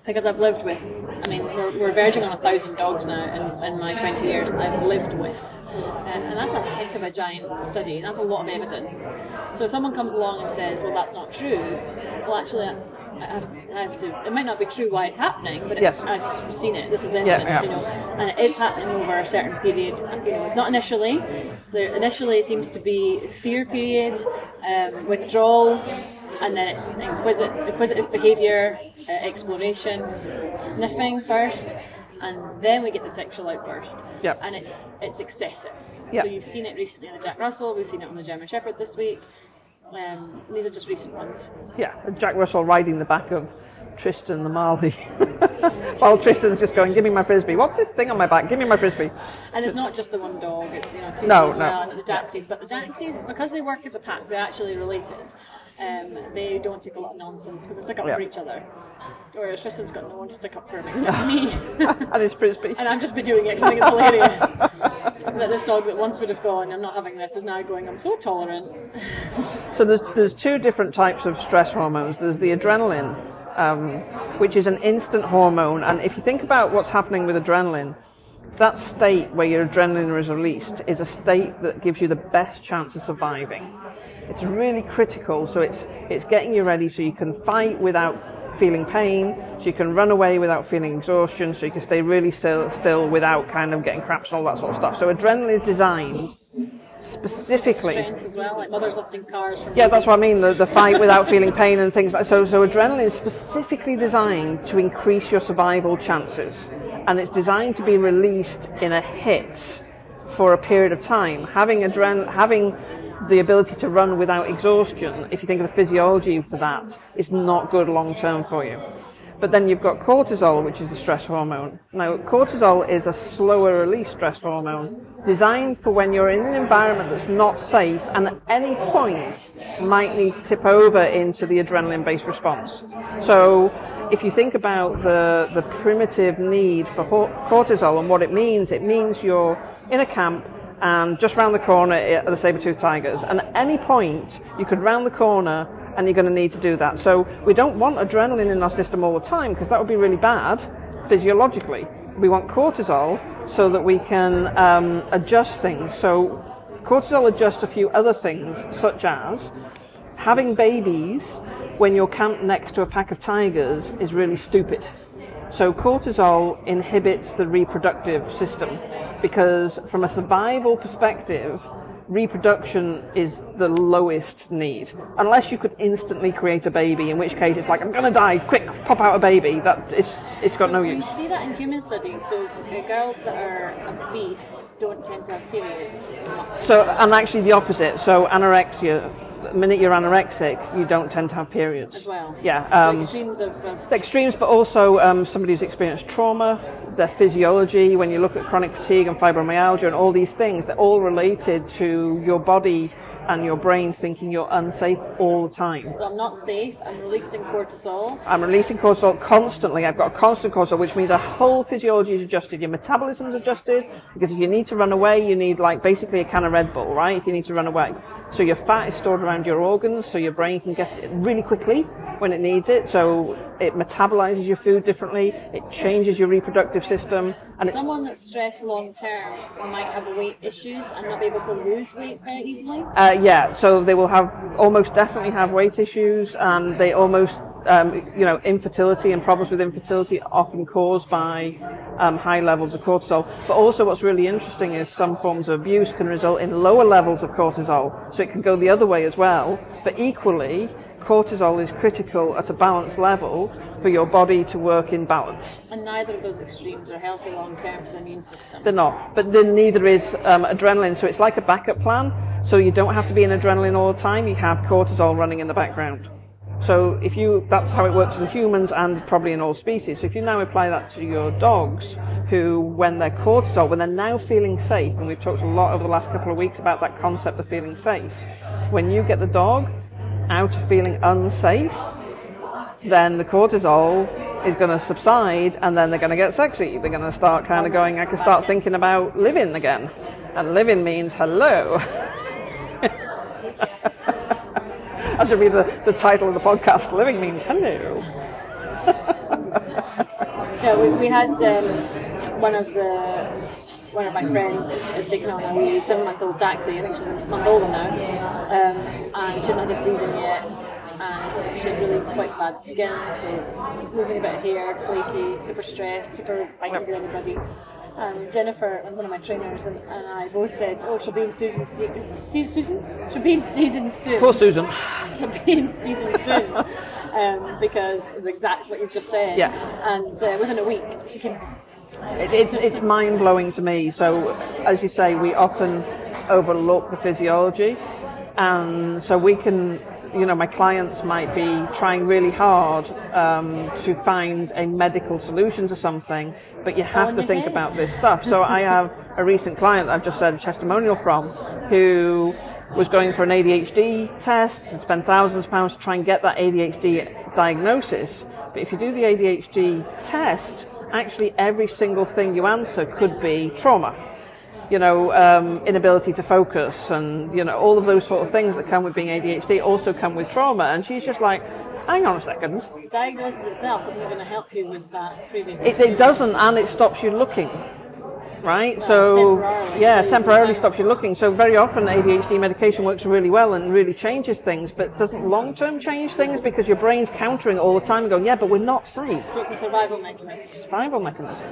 S1: because I've lived with, I mean, we're, we're verging on a thousand dogs now in, in my 20 years that I've lived with. And that's a heck of a giant study, that's a lot of evidence. So if someone comes along and says, well, that's not true, well, actually, I I have to, I have to it might not be true why it's happening, but it's,
S2: Yes.
S1: I've seen it, this is evidence,
S2: yeah.
S1: you know, and it is happening over a certain period. You know, it's not initially, there initially seems to be fear period, um, withdrawal, and then it's inquisit- inquisitive behaviour, uh, exploration, sniffing first, and then we get the sexual outburst.
S2: Yep.
S1: And it's it's excessive.
S2: Yep.
S1: So you've seen it recently on the Jack Russell, we've seen it on the German Shepherd this week. Um, these are just recent ones.
S2: Yeah, Jack Russell riding the back of Tristan the Marley. [laughs] While Tristan's just going, give me my frisbee. What's this thing on my back? Give me my frisbee.
S1: And it's not just the one dog, it's you know two
S2: No, no.
S1: well, and the Daxies. But the Daxies, because they work as a pack, they're actually related. Um, they don't take a lot of nonsense because they stick up
S2: Yeah.
S1: for each other. Whereas Tristan's got no one to stick up for him [laughs] except me.
S2: And his frisbee.
S1: and I'm just be doing it because I think it's hilarious. that this dog that once would have gone, I'm not having this, is now going, I'm so tolerant.
S2: So there's there's two different types of stress hormones. There's the adrenaline, um, which is an instant hormone, and if you think about what's happening with adrenaline, that state where your adrenaline is released is a state that gives you the best chance of surviving. It's really critical. So it's it's getting you ready so you can fight without feeling pain, so you can run away without feeling exhaustion, so you can stay really still, still without kind of getting cramps and all that sort of stuff. So adrenaline is designed specifically.
S1: Strength as well, like mothers lifting cars from
S2: Yeah, that's what I mean. The, the fight without [laughs] feeling pain and things like so. So adrenaline is specifically designed to increase your survival chances, and it's designed to be released in a hit for a period of time. Having adren, having the ability to run without exhaustion, if you think of the physiology for that, is not good long term for you. But then you've got cortisol, which is the stress hormone. Now, cortisol is a slower release stress hormone designed for when you're in an environment that's not safe and at any point might need to tip over into the adrenaline based response. So, if you think about the, the primitive need for cortisol and what it means, it means you're in a camp and just round the corner are the saber-toothed tigers. And at any point, you could round the corner and you're going to need to do that. So we don't want adrenaline in our system all the time because that would be really bad physiologically. We want cortisol so that we can um, adjust things. So cortisol adjusts a few other things, such as having babies when you're camped next to a pack of tigers is really stupid. So cortisol inhibits the reproductive system because from a survival perspective, reproduction is the lowest need. Unless you could instantly create a baby, in which case it's like, I'm gonna die, quick, pop out a baby. That it's it's got
S1: So
S2: no
S1: we
S2: use.
S1: see that in human studies. So uh, girls that are obese don't tend to have periods.
S2: So and actually the opposite. So anorexia, the minute you're anorexic, you don't tend to have periods.
S1: as well.
S2: Yeah.
S1: so
S2: um,
S1: extremes of, of
S2: extremes, but also um, somebody who's experienced trauma, their physiology, when you look at chronic fatigue and fibromyalgia and all these things, they're all related to your body and your brain thinking you're unsafe all the time.
S1: So I'm not safe. I'm releasing cortisol.
S2: I'm releasing cortisol constantly. I've got a constant cortisol, which means our whole physiology is adjusted. Your metabolism's adjusted because if you need to run away, you need like basically a can of Red Bull, right? If you need to run away. So your fat is stored around your organs, so your brain can get it really quickly when it needs it. So it metabolizes your food differently. It changes your reproductive system, and
S1: Someone that's stressed long term might have weight issues and not be able to lose weight very easily.
S2: Uh, yeah, so they will have almost definitely have weight issues, and they almost, um, you know, infertility and problems with infertility are often caused by um, high levels of cortisol. But also, what's really interesting is some forms of abuse can result in lower levels of cortisol, so it can go the other way as well. But equally, cortisol is critical at a balanced level for your body to work in balance.
S1: And neither of those extremes are healthy long term for the immune system.
S2: They're not, but then neither is um, adrenaline. So it's like a backup plan. So you don't have to be in adrenaline all the time. You have cortisol running in the background. So if you, that's how it works in humans and probably in all species. So if you now apply that to your dogs, who, when they're cortisol, when they're now feeling safe, and we've talked a lot over the last couple of weeks about that concept of feeling safe, when you get the dog out of feeling unsafe, then the cortisol is going to subside and then they're going to get sexy. They're going to start kind of going, I can start thinking about living again. And living means hello. [laughs] that should be the, the title of the podcast. Living means hello. [laughs]
S1: Yeah, we, we had um, one of the one of my friends has taken on a wee seven month old Daxie. I think she's a month older now, um, and she hadn't had a season yet. And she had really quite bad skin, so losing a bit of hair, flaky, super stressed, super biting to anybody. Um, Jennifer, one of my trainers, and, and I both said, "Oh, she'll be in Susan. Se- Susan? She'll be in season soon."
S2: Poor Susan. [laughs]
S1: She'll be in season soon um, because of exactly what you've just said.
S2: Yeah.
S1: And uh, within a week, she came to season.
S2: It, it's it's mind blowing to me. So, as you say, we often overlook the physiology, and so we can, you know, my clients might be trying really hard um, to find a medical solution to something, but you have to think
S1: head.
S2: about this stuff. So, I have a recent client I've just said a testimonial from who was going for an ADHD test and spent thousands of pounds to try and get that ADHD diagnosis. But if you do the ADHD test, actually every single thing you answer could be trauma. You know, um, inability to focus and, you know, all of those sort of things that come with being ADHD also come with trauma. And she's just like, hang on a second.
S1: Diagnosis itself isn't going to help you with that previous.
S2: It, it doesn't, and it stops you looking. Right? so,
S1: temporarily.
S2: yeah, temporarily stops you looking. So, very often ADHD medication works really well and really changes things, but doesn't long term change things because your brain's countering all the time and going, yeah, but we're not safe.
S1: So it's a survival mechanism.
S2: survival mechanism.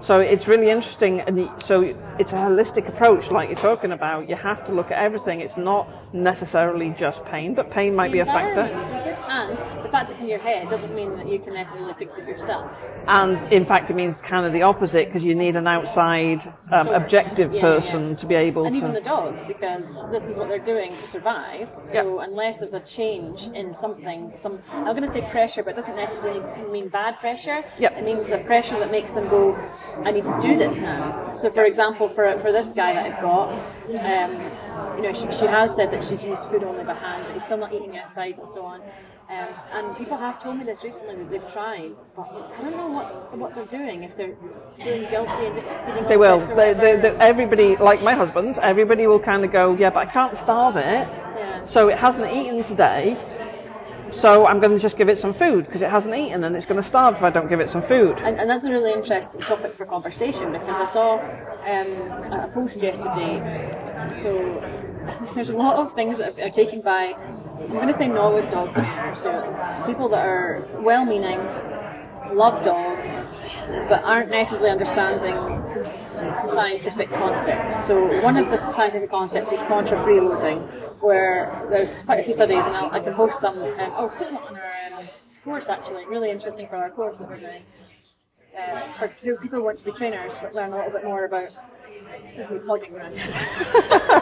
S2: So it's really interesting, and so it's a holistic approach, like you're talking about. You have to look at everything. It's not necessarily just pain, but pain might be a factor.
S1: And the fact that it's in your head doesn't mean that you can necessarily fix it yourself.
S2: And in fact, it means kind of the opposite because you need an outside, um, objective
S1: Yeah,
S2: person
S1: yeah.
S2: to be able to
S1: And even the dogs, because this is what they're doing to survive. So unless there's a change in something, some I'm going to say pressure, but it doesn't necessarily mean bad pressure.
S2: Yep.
S1: It means a pressure that makes them go, I need to do this now. So for example, for for this guy that I've got, um, you know, she, she has said that she's used food only by hand, but he's still not eating outside and so on. Um, and people have told me this recently that they've tried, but I don't know what what they're doing. If they're feeling guilty and just feeding
S2: They will.
S1: bits or
S2: They, they, they, everybody, like my husband, everybody will kind of go, yeah, but I can't starve it.
S1: Yeah.
S2: So it hasn't eaten today. So I'm going to just give it some food because it hasn't eaten and it's going to starve if I don't give it some food.
S1: And, and that's a really interesting topic for conversation because I saw um, a post yesterday. So [laughs] there's a lot of things that are taken by, I'm going to say novice dog trainers. So people that are well meaning, love dogs, but aren't necessarily understanding scientific concepts. So one of the scientific concepts is contra freeloading, where there's quite a few studies, and I'll, I can post some. Um, oh, put them on our um, course actually. Really interesting for our course that we're doing. Uh, for people who want to be trainers, but learn a little bit more about. This is me plugging. [laughs]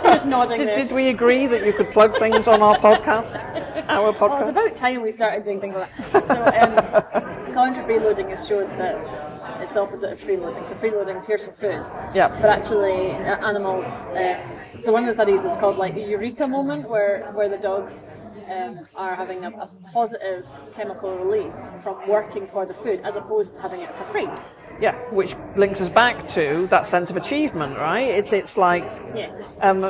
S1: Just nodding
S2: Did, did we agree that you could plug things on our podcast? [laughs] Our
S1: Well, it's about time we started doing things like that. So, um, contra freeloading has showed that it's the opposite of freeloading. So freeloading is here's some food.
S2: Yeah.
S1: But actually, uh, animals. Uh, so one of the studies is called like a eureka moment, where where the dogs. Um, are having a, a positive chemical release from working for the food as opposed to having it for free.
S2: Yeah, which links us back to that sense of achievement, right? It's it's like
S1: Yes.
S2: um,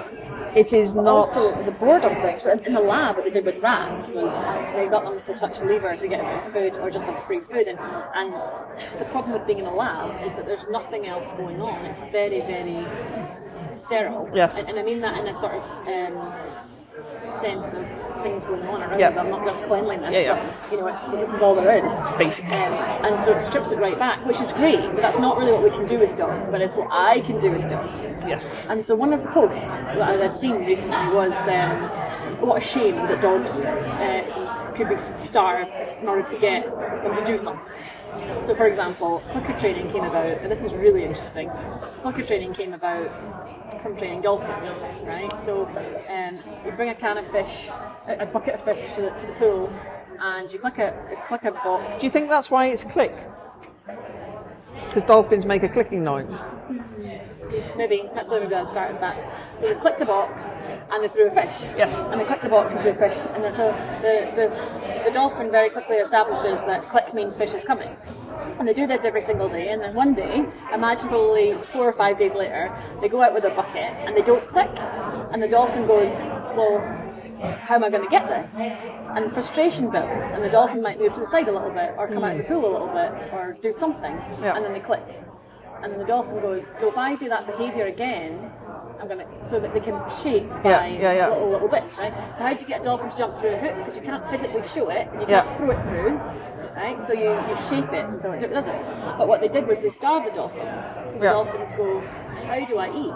S2: it is not.
S1: also the boredom thing. So in, the lab, what they did with rats was they got them to touch the lever to get a bit of food or just have free food. And, and the problem with being in a lab is that there's nothing else going on. It's very, very sterile.
S2: Yes.
S1: And, and I mean that in a sort of um, sense of things going on around
S2: Yeah.
S1: them, not just cleanliness,
S2: Yeah, yeah.
S1: but you know, it's, this is all there is. Um, and so it strips it right back, which is great, but that's not really what we can do with dogs, but it's what I can do with dogs.
S2: Yes.
S1: And so one of the posts that I'd seen recently was um, what a shame that dogs uh, could be starved in order to get them to do something. So, for example, clicker training came about, and this is really interesting. Clicker training came about from training dolphins, right? So, um, you bring a can of fish, a, bucket of fish to the, to the pool, and you click a click a box.
S2: Do you think that's why it's click? Because dolphins make a clicking noise.
S1: It's good. Maybe that's why maybe I started that. So they click the box and they threw a fish.
S2: Yes.
S1: And they click the box and threw a fish, and then so the, the the dolphin very quickly establishes that click means fish is coming. And they do this every single day, and then one day, imagine probably four or five days later, they go out with a bucket and they don't click, and the dolphin goes, well, how am I going to get this? And frustration builds, and the dolphin might move to the side a little bit, or come out of the mm. pool a little bit, or do something,
S2: Yeah.
S1: and then they click. And the dolphin goes, so if I do that behaviour again, I'm gonna so that they can shape by
S2: yeah, yeah.
S1: little little bits, right? So how do you get a dolphin to jump through a hook? Because you can't physically show it, and you can't throw it through. Right, so you, you shape it until it does it. But what they did was they starved the dolphins. So the
S2: Yeah.
S1: dolphins go, how do I eat?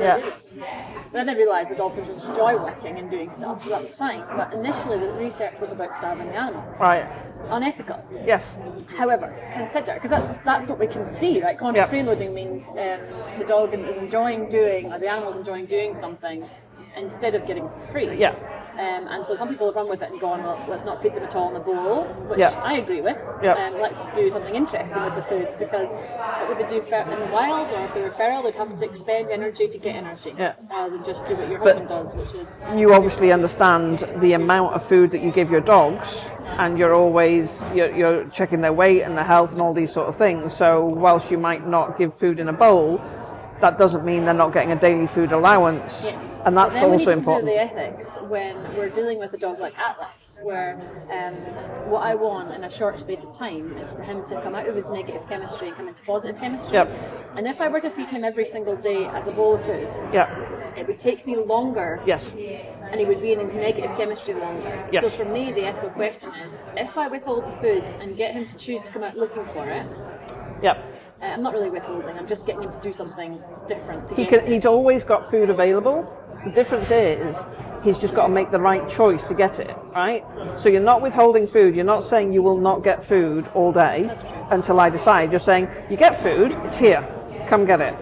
S2: Yeah.
S1: I do this? But then they realised the dolphins really enjoy working and doing stuff, so that was fine. But initially the research was about starving the animals.
S2: Right.
S1: Unethical.
S2: Yes.
S1: However, consider because that's that's what we can see, right? Contra
S2: Yeah.
S1: freeloading means um, the dog is enjoying doing, or the animal's enjoying doing something instead of getting for free.
S2: Yeah.
S1: Um, and so some people have run with it and gone, well, let's not feed them at all in the bowl, which
S2: Yeah.
S1: I agree with.
S2: Yeah.
S1: Um, let's do something interesting with the food because what would they do in the wild, or if they were feral, they'd have to expend energy to get energy,
S2: Yeah.
S1: rather than just do what your husband does, which is
S2: You obviously understand the amount of food that you give your dogs, and you're always you're, you're checking their weight and their health and all these sort of things. So whilst you might not give food in a bowl, that doesn't mean they're not getting a daily food allowance.
S1: Yes.
S2: And that's
S1: then we
S2: also
S1: need to
S2: important.
S1: the ethics when we're dealing with a dog like Atlas, where um, what I want in a short space of time is for him to come out of his negative chemistry and come into positive chemistry.
S2: Yep.
S1: And if I were to feed him every single day as a bowl of food,
S2: Yeah.
S1: it would take me longer
S2: Yes.
S1: and he would be in his negative chemistry longer.
S2: Yes.
S1: So for me, the ethical question is if I withhold the food and get him to choose to come out looking for it,
S2: Yep.
S1: I'm not really withholding, I'm just getting him to do something different to
S2: He can, he's always got food available. The difference is he's just got to make the right choice to get it, right? So you're not withholding food. You're not saying you will not get food all day until I decide. You're saying you get food, it's here, come get it.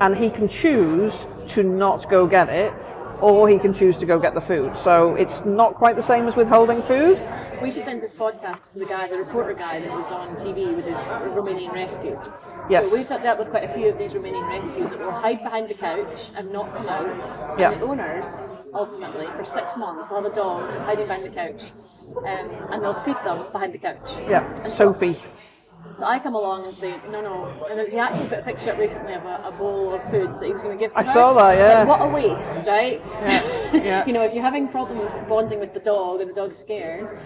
S2: And he can choose to not go get it or he can choose to go get the food. So it's not quite the same as withholding food.
S1: We should send this podcast to the guy, the reporter guy that was on TV with his Romanian rescue.
S2: Yes.
S1: So we've dealt with quite a few of these Romanian rescues that will hide behind the couch and not come out.
S2: Yeah.
S1: And the owners, ultimately, for six months, will have a dog that's hiding behind the couch. Um, and they'll feed them behind the couch.
S2: Yeah, Sophie.
S1: So I come along and say, no, no. And he actually put a picture up recently of a, a bowl of food that he was going to give to
S2: I
S1: her.
S2: saw that,
S1: It's like,
S2: yeah.
S1: what a waste, right?
S2: Yeah, [laughs] yeah.
S1: you know, if you're having problems bonding with the dog and the dog's scared,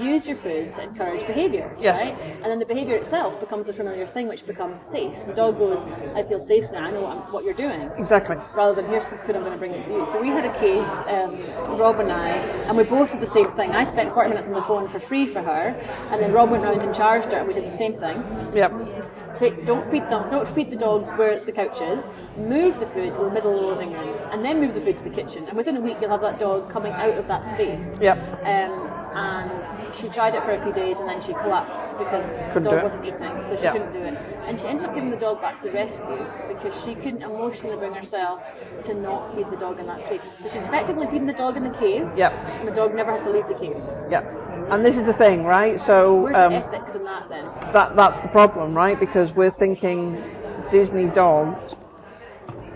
S1: use your food to encourage behaviour,
S2: Yes.
S1: right? And then the behaviour itself becomes a familiar thing, which becomes safe. The dog goes, I feel safe now. I know what, what you're doing
S2: Exactly.
S1: rather than here's some food I'm going to bring it to you. So we had a case, um, Rob and I, and we both did the same thing. I spent 40 minutes on the phone for free for her, and then Rob went round and charged her, and we did the same thing.
S2: Yep.
S1: Say, don't feed them, don't feed the dog where the couch is. Move the food to the middle of the living room, and then move the food to the kitchen. And within a week, you'll have that dog coming out of that space.
S2: Yep.
S1: Um, and she tried it for a few days, and then she collapsed because
S2: Couldn't
S1: the dog wasn't eating, so she
S2: Yeah.
S1: couldn't do it. And she ended up giving the dog back to the rescue because she couldn't emotionally bring herself to not feed the dog in that state. So she's effectively feeding the dog in the cave,
S2: Yep.
S1: and the dog never has to leave the cave.
S2: Yep. And this is the thing, right? So
S1: Where's
S2: um,
S1: the ethics in that then?
S2: that that's the problem, right? Because we're thinking Disney dog,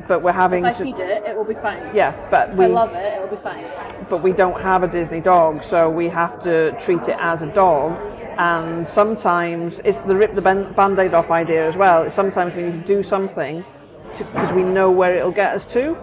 S2: but we're having
S1: If I
S2: to
S1: feed it, it will be fine.
S2: yeah, but
S1: If
S2: we
S1: I love it, it will be fine.
S2: but we don't have a Disney dog, so we have to treat it as a dog. And sometimes it's the rip the ban- band-aid off idea as well. Sometimes we need to do something because we know where it'll get us to.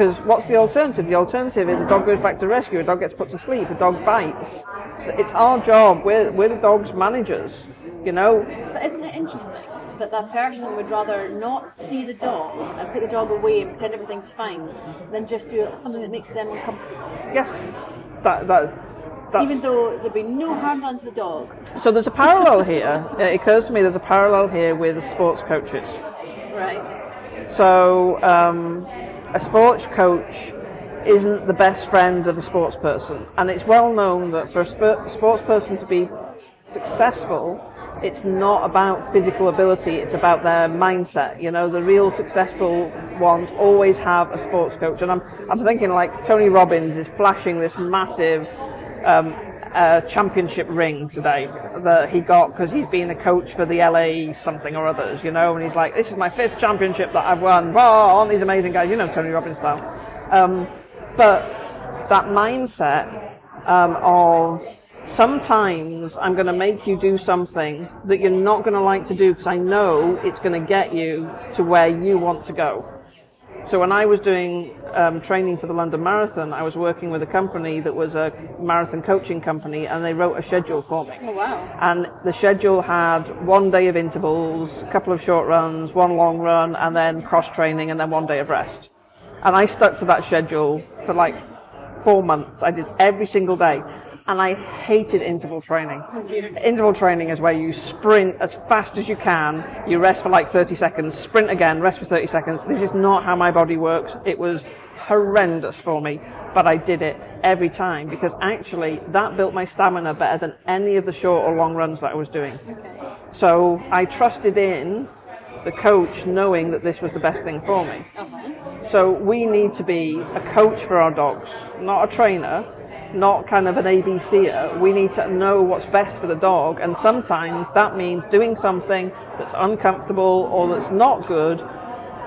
S2: Because what's the alternative? The alternative is a dog goes back to rescue, a dog gets put to sleep, a dog bites. So it's our job. We're, we're the dog's managers, you know.
S1: But isn't it interesting that that person would rather not see the dog and put the dog away and pretend everything's fine than just do something that makes them uncomfortable?
S2: Yes, that, that's. That's,
S1: Even though there'd be no harm done to the dog.
S2: so there's a parallel here. It occurs to me there's a parallel here with sports coaches.
S1: Right.
S2: So, um, a sports coach isn't the best friend of the sports person, and it's well known that for a sp- sports person to be successful, it's not about physical ability; it's about their mindset. You know, the real successful ones always have a sports coach, and I'm I'm thinking like Tony Robbins is flashing this massive. Um, uh, championship ring today that he got because he's been a coach for the LA something or others, you know, and he's like, "This is my fifth championship that I've won." Oh, aren't these amazing guys? You know, Tony Robbins style. Um, but that mindset um, of sometimes I'm going to make you do something that you're not going to like to do because I know it's going to get you to where you want to go. So when I was doing um, training for the London Marathon, I was working with a company that was a marathon coaching company, and they wrote a schedule for me.
S1: Oh wow.
S2: And the schedule had one day of intervals, a couple of short runs, one long run, and then cross training, and then one day of rest. And I stuck to that schedule for like four months. I did every single day. And I hated interval training. Interval training is where you sprint as fast as you can, you rest for like 30 seconds, sprint again, rest for 30 seconds. This is not how my body works. It was horrendous for me, but I did it every time because actually that built my stamina better than any of the short or long runs that I was doing. So I trusted in the coach knowing that this was the best thing for me. So we need to be a coach for our dogs, not a trainer, not kind of an ABCer. We need to know what's best for the dog, and sometimes that means doing something that's uncomfortable or that's not good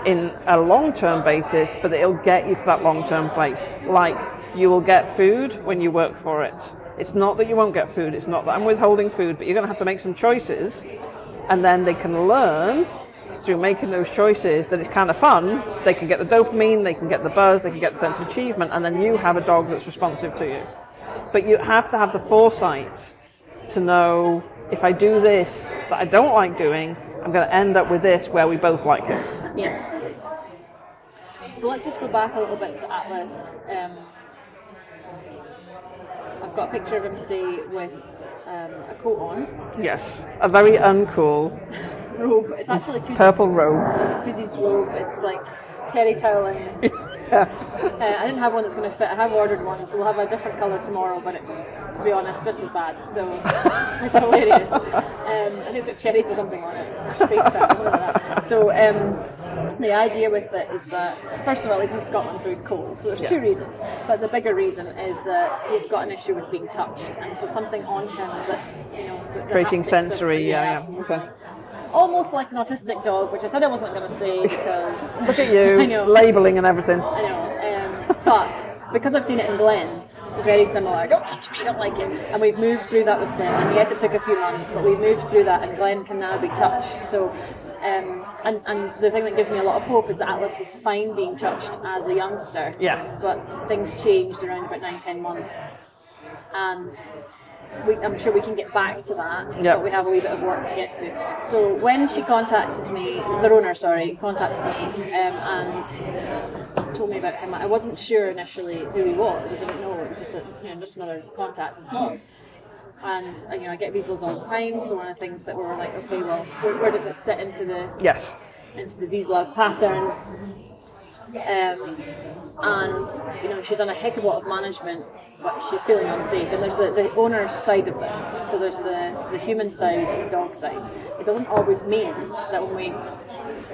S2: in a long-term basis, but it'll get you to that long-term place. Like you will get food when you work for it. It's not that you won't get food. It's not that I'm withholding food, but you're going to have to make some choices, and then they can learn through making those choices that it's kind of fun. They can get the dopamine, they can get the buzz, they can get the sense of achievement, and then you have a dog that's responsive to you. But you have to have the foresight to know if I do this that I don't like doing, I'm going to end up with this where we both like it.
S1: Yes. So let's just go back a little bit to Atlas. Um, I've got a picture of him today with um, a coat on,
S2: Yes, a very uncool
S1: robe. It's actually Tuesday's,
S2: purple robe.
S1: It's Tuesday's robe. It's like terry toweling. [laughs] Uh, I didn't have one that's going to fit. I have ordered one, so we'll have a different colour tomorrow. But it's, to be honest, just as bad. So [laughs] it's hilarious. Um, I think it's got cherries or something on it, or space crab or something like that. So um, the idea with it is that first of all, he's in Scotland, so he's cold. So there's two reasons. But the bigger reason is that he's got an issue with being touched, and so something on him that's you know the- the
S2: Creating
S1: of-
S2: sensory, yeah, yeah, okay.
S1: Almost like an autistic dog, which I said I wasn't going to say because [laughs]
S2: Look at you, [laughs]
S1: I know.
S2: labeling and everything.
S1: I know. Um, but because I've seen it in Glenn, they're very similar. Don't touch me, don't like it. And we've moved through that with Glenn. And yes, it took a few months, but we've moved through that, and Glenn can now be touched. So, um, and, and the thing that gives me a lot of hope is that Atlas was fine being touched as a youngster.
S2: Yeah.
S1: But things changed around about nine, ten months. And we, I'm sure we can get back to that,
S2: Yeah.
S1: but we have a wee bit of work to get to. So when she contacted me, the owner, sorry, contacted me um, and told me about him, I wasn't sure initially who he was. I didn't know. It was just a, you know, just another contact dog. And uh, you know, I get Vizslas all the time. So one of the things that we were like, okay, well, where, where does it sit into the
S2: Yes.
S1: into the Vizsla pattern? Um, and you know, she's done a heck of a lot of management she's feeling unsafe. And there's the, the owner's side of this. So there's the, the human side and the dog side. It doesn't always mean that when we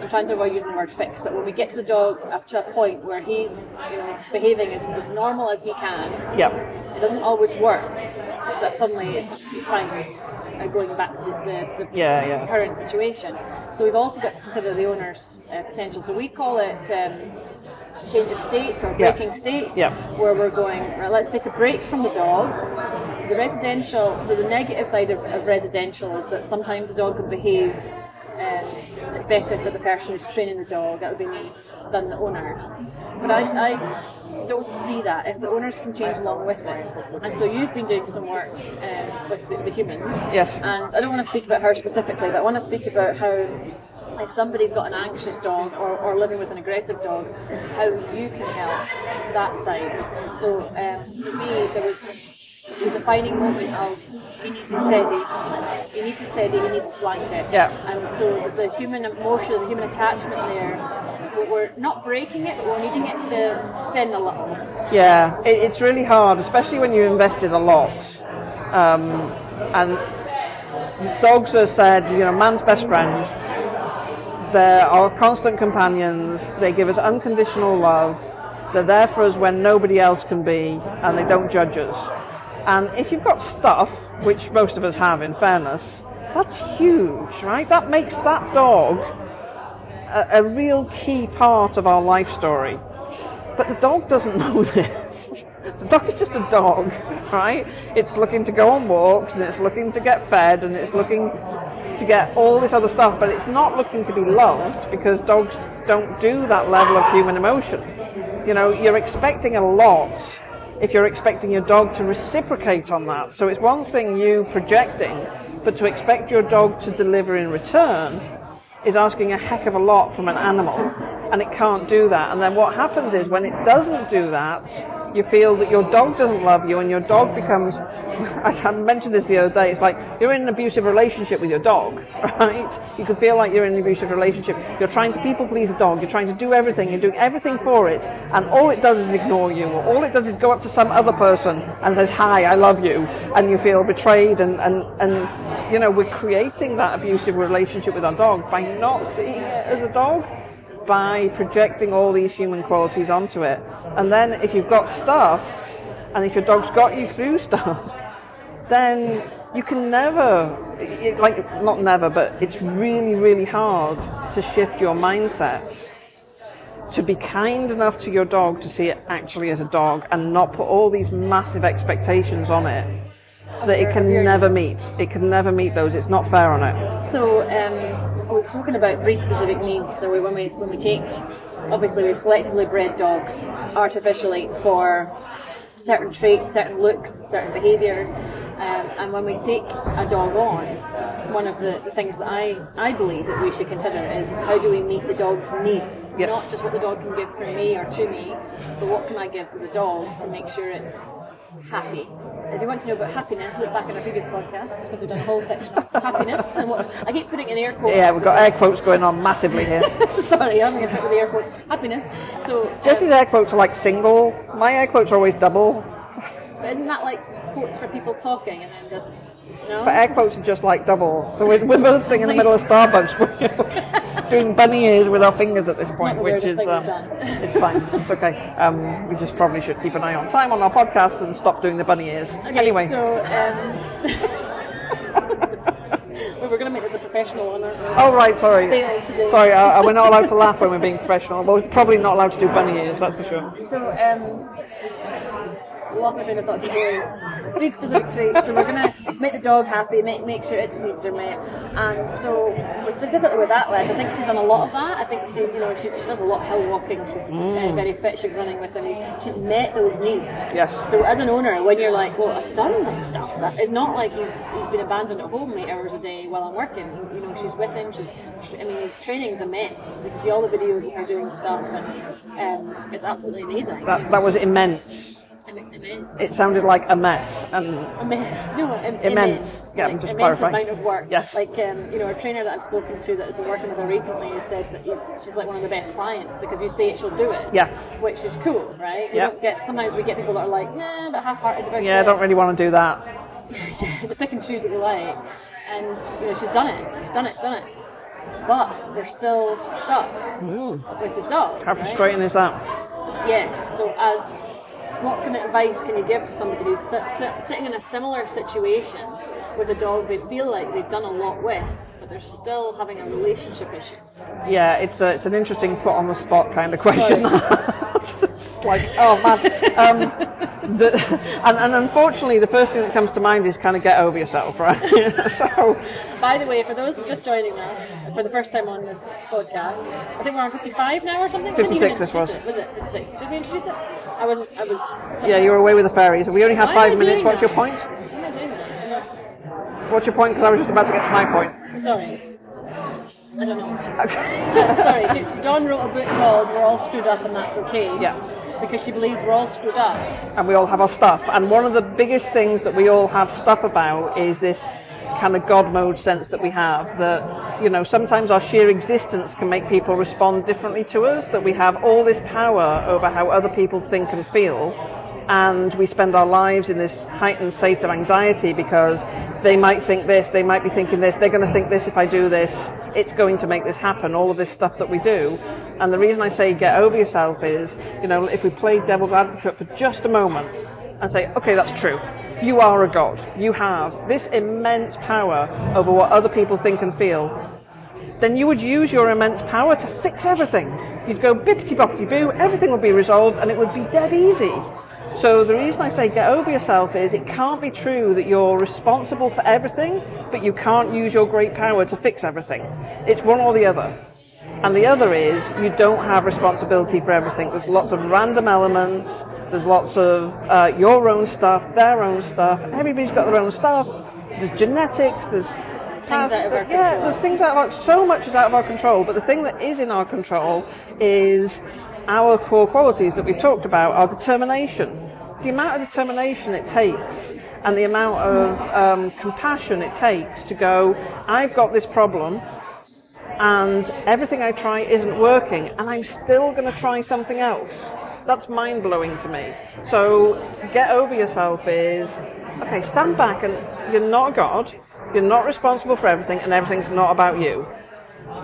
S1: I'm trying to avoid using the word fix, but when we get to the dog up to a point where he's you know behaving as, as normal as he can,
S2: Yep.
S1: it doesn't always work. That suddenly it's fine uh, going back to the, the, the
S2: Yeah, yeah.
S1: current situation. So we've also got to consider the owner's uh, potential. So we call it um, change of state or
S2: Yeah.
S1: breaking state,
S2: Yeah.
S1: where we're going, right, let's take a break from the dog. The residential, the, the negative side of, of residential is that sometimes the dog can behave um, better for the person who's training the dog, that would be me, than the owners. But I, I don't see that if the owners can change along with it. And so you've been doing some work um, with the, the humans.
S2: Yes.
S1: And I don't want to speak about her specifically, but I want to speak about how if somebody's got an anxious dog or, or living with an aggressive dog, how you can help that side. So um, for me, there was the, the defining moment of he needs his teddy, he needs his teddy, he needs his blanket.
S2: Yeah.
S1: And so the, the human emotion, the human attachment there, we're, we're not breaking it, but we're needing it to bend a little.
S2: Yeah, it, it's really hard, especially when you invested a lot. Um, and dogs are said, you know, man's best friend. They're our constant companions. They give us unconditional love. They're there for us when nobody else can be, and they don't judge us. And if you've got stuff, which most of us have, in fairness, that's huge, right? That makes that dog a, a real key part of our life story. But the dog doesn't [laughs] know this. The dog is just a dog, right? It's looking to go on walks and it's looking to get fed and it's looking to get all this other stuff, but it's not looking to be loved because dogs don't do that level of human emotion. You know, you're expecting a lot if you're expecting your dog to reciprocate on that. So it's one thing you projecting, but to expect your dog to deliver in return is asking a heck of a lot from an animal, and it can't do that. And then what happens is when it doesn't do that, you feel that your dog doesn't love you, and your dog becomes. [laughs] I mentioned this the other day. It's like you're in an abusive relationship with your dog, [laughs] right? You can feel like you're in an abusive relationship. You're trying to people please the dog. You're trying to do everything. You're doing everything for it, and all it does is ignore you. Or all it does is go up to some other person and says, "Hi, I love you," and you feel betrayed. And and and you know we're creating that abusive relationship with our dog by not seeing it as a dog by projecting all these human qualities onto it. And then if you've got stuff, and if your dog's got you through [laughs] stuff, then you can never, it- like, not never, but it's really, really hard to shift your mindset to be kind enough to your dog to see it actually as a dog and not put all these massive expectations on it that it can never meet. It can never meet those. It's not fair on it.
S1: So um, we've spoken about breed-specific needs. So we, when we when we take, obviously we've selectively bred dogs artificially for certain traits, certain looks, certain behaviours, um, and when we take a dog on, one of the, the things that I, I believe that we should consider is how do we meet the dog's needs,
S2: Yes.
S1: not just what the dog can give for me or to me, but what can I give to the dog to make sure it's happy. If you want to know about happiness, look back in our previous podcasts because we've done a whole section on happiness and what I keep putting in air quotes.
S2: Yeah, we've got air quotes going on massively here. [laughs]
S1: Sorry, I'm going to with the air quotes. Happiness. So,
S2: Jesse's um, air quotes are like single. My air quotes are always double.
S1: But isn't that like quotes for people talking and then just no?
S2: But air quotes are just like double. So we're, we're both sitting in the middle of Starbucks [laughs] we're doing bunny ears with our fingers at this point, which is um, it's fine. It's okay. Um, we just probably should keep an eye on time on our podcast and stop doing the bunny ears.
S1: Okay,
S2: anyway,
S1: so um, [laughs] we were going to make this a professional one. aren't we?
S2: oh right, sorry. Sorry, uh, we're not allowed to laugh when we're being professional. We're probably not allowed to do bunny ears, that's for sure.
S1: So, um, lost my train of thought here. Breed specific traits. So we're gonna make the dog happy, make make sure its needs are met. And so specifically with Atlas, I think she's done a lot of that. I think she's you know she, she does a lot of hill walking. She's very, very fit. She's running with him. He's, she's met those needs.
S2: Yes.
S1: So as an owner, when you're like, well, I've done this stuff. It's not like he's he's been abandoned at home eight hours a day while I'm working. You know, she's with him. She's I mean, his training's immense. You can see all the videos of her doing stuff, and um, it's absolutely amazing.
S2: That that was immense.
S1: Im- immense.
S2: It sounded like a mess, and
S1: immense. No, Im-
S2: Immense.
S1: immense.
S2: Yeah,
S1: like,
S2: just
S1: immense
S2: clarify.
S1: amount of work.
S2: Yes.
S1: Like um, you know, a trainer that I've spoken to that has been working with her recently has said that he's, she's like one of the best clients because you say it, she'll do it.
S2: Yeah.
S1: Which is cool, right? We
S2: Yeah.
S1: don't get sometimes we get people that are like, nah, but half-hearted about it.
S2: yeah, I don't really want to do that. [laughs]
S1: yeah, the pick and choose that we like. And you know, she's done it. She's done it. Done it. But we're still stuck with this dog.
S2: How
S1: right?
S2: frustrating is that?
S1: Yes. So, as what kind of advice can you give to somebody who's sit, sit, sitting in a similar situation with a dog they feel like they've done a lot with, they're still having a relationship issue?
S2: Yeah, it's a, it's an interesting put on the spot kind of question. [laughs] Like, oh man. Um, the, and, and unfortunately, the first thing that comes to mind is kind of get over yourself, right? [laughs] so,
S1: By the way, for those just joining us for the first time on this podcast, I think we're on 55 now or something. Didn't
S2: 56 this was.
S1: It. Was it 56? Did we introduce it? I wasn't. I was.
S2: yeah, you were away with the fairies. We only have
S1: Why
S2: five minutes. What's your point?
S1: Why am I doing that? I don't know.
S2: What's your point? Because I was just about to get to my point.
S1: Sorry. I don't know. Uh, [laughs] sorry, she, Dawn wrote a book called We're All Screwed Up and That's Okay.
S2: Yeah.
S1: Because she believes we're all screwed up.
S2: and we all have our stuff. And one of the biggest things that we all have stuff about is this kind of God mode sense that we have. That, you know, sometimes our sheer existence can make people respond differently to us, that we have all this power over how other people think and feel. And we spend our lives in this heightened state of anxiety because they might think this, they might be thinking this, they're going to think this if I do this, it's going to make this happen, all of this stuff that we do. And the reason I say get over yourself is, you know, if we play devil's advocate for just a moment and say, okay, that's true. You are a god. You have this immense power over what other people think and feel. Then you would use your immense power to fix everything. You'd go bippity boppity boo, everything would be resolved, and it would be dead easy. So the reason I say get over yourself is it can't be true that you're responsible for everything, but you can't use your great power to fix everything. It's one or the other. And the other is you don't have responsibility for everything. There's lots of random elements. There's lots of uh, your own stuff, their own stuff. Everybody's got their own stuff. There's genetics. There's
S1: Things out of our
S2: yeah. There's things out of our so much is out of our control. But the thing that is in our control is our core qualities that we've talked about. are determination. The amount of determination it takes and the amount of um, compassion it takes to go. I've got this problem and everything I try isn't working, and I'm still going to try something else. That's mind blowing to me. So, get over yourself is okay, stand back and you're not God, you're not responsible for everything, and everything's not about you.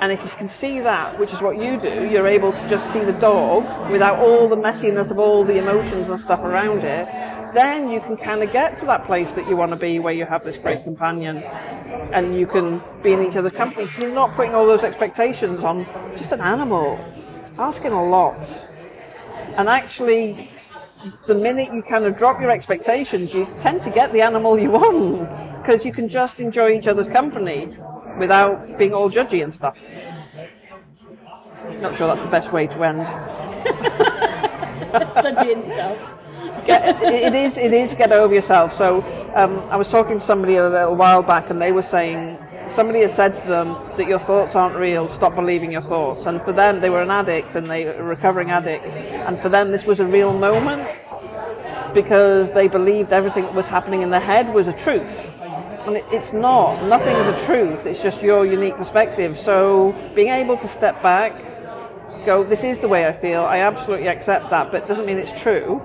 S2: And if you can see that, which is what you do, you're able to just see the dog without all the messiness of all the emotions and stuff around it, then you can kind of get to that place that you want to be where you have this great companion and you can be in each other's company because you're not putting all those expectations on just an animal. It's asking a lot. And actually, the minute you kind of drop your expectations, you tend to get the animal you want because you can just enjoy each other's company without being all judgy and stuff. Not sure that's the best way to end. [laughs]
S1: Judgy and stuff.
S2: Get, it is it is get over yourself. So um, I was talking to somebody a little while back, and they were saying somebody has said to them that your thoughts aren't real. Stop believing your thoughts. And for them, they were an addict and they were a recovering addict, and for them, this was a real moment because they believed everything that was happening in their head was a truth. And it, it's not. Nothing's a truth. It's just your unique perspective. So being able to step back, go, this is the way I feel. I absolutely accept that, but it doesn't mean it's true.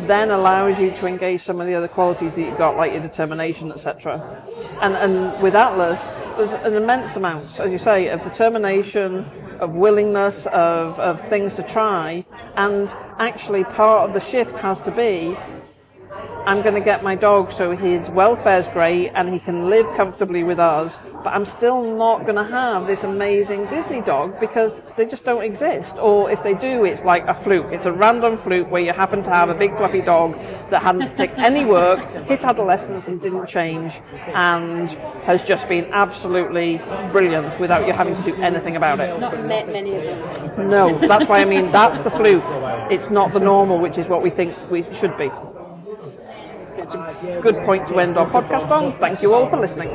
S2: Then allows you to engage some of the other qualities that you've got, like your determination, etc. And and with Atlas, there's an immense amount, as you say, of determination, of willingness, of, of things to try, and actually part of the shift has to be I'm going to get my dog so his welfare's great and he can live comfortably with us, but I'm still not going to have this amazing Disney dog because they just don't exist. Or if they do, it's like a fluke. It's a random fluke where you happen to have a big fluffy dog that hadn't [laughs] taken any work, hit adolescence and didn't change, and has just been absolutely brilliant without you having to do anything about it.
S1: Not met many of those.
S2: No, that's why I mean that's the fluke. It's not the normal, which is what we think we should be. Good point to end our podcast on. Thank you all for listening.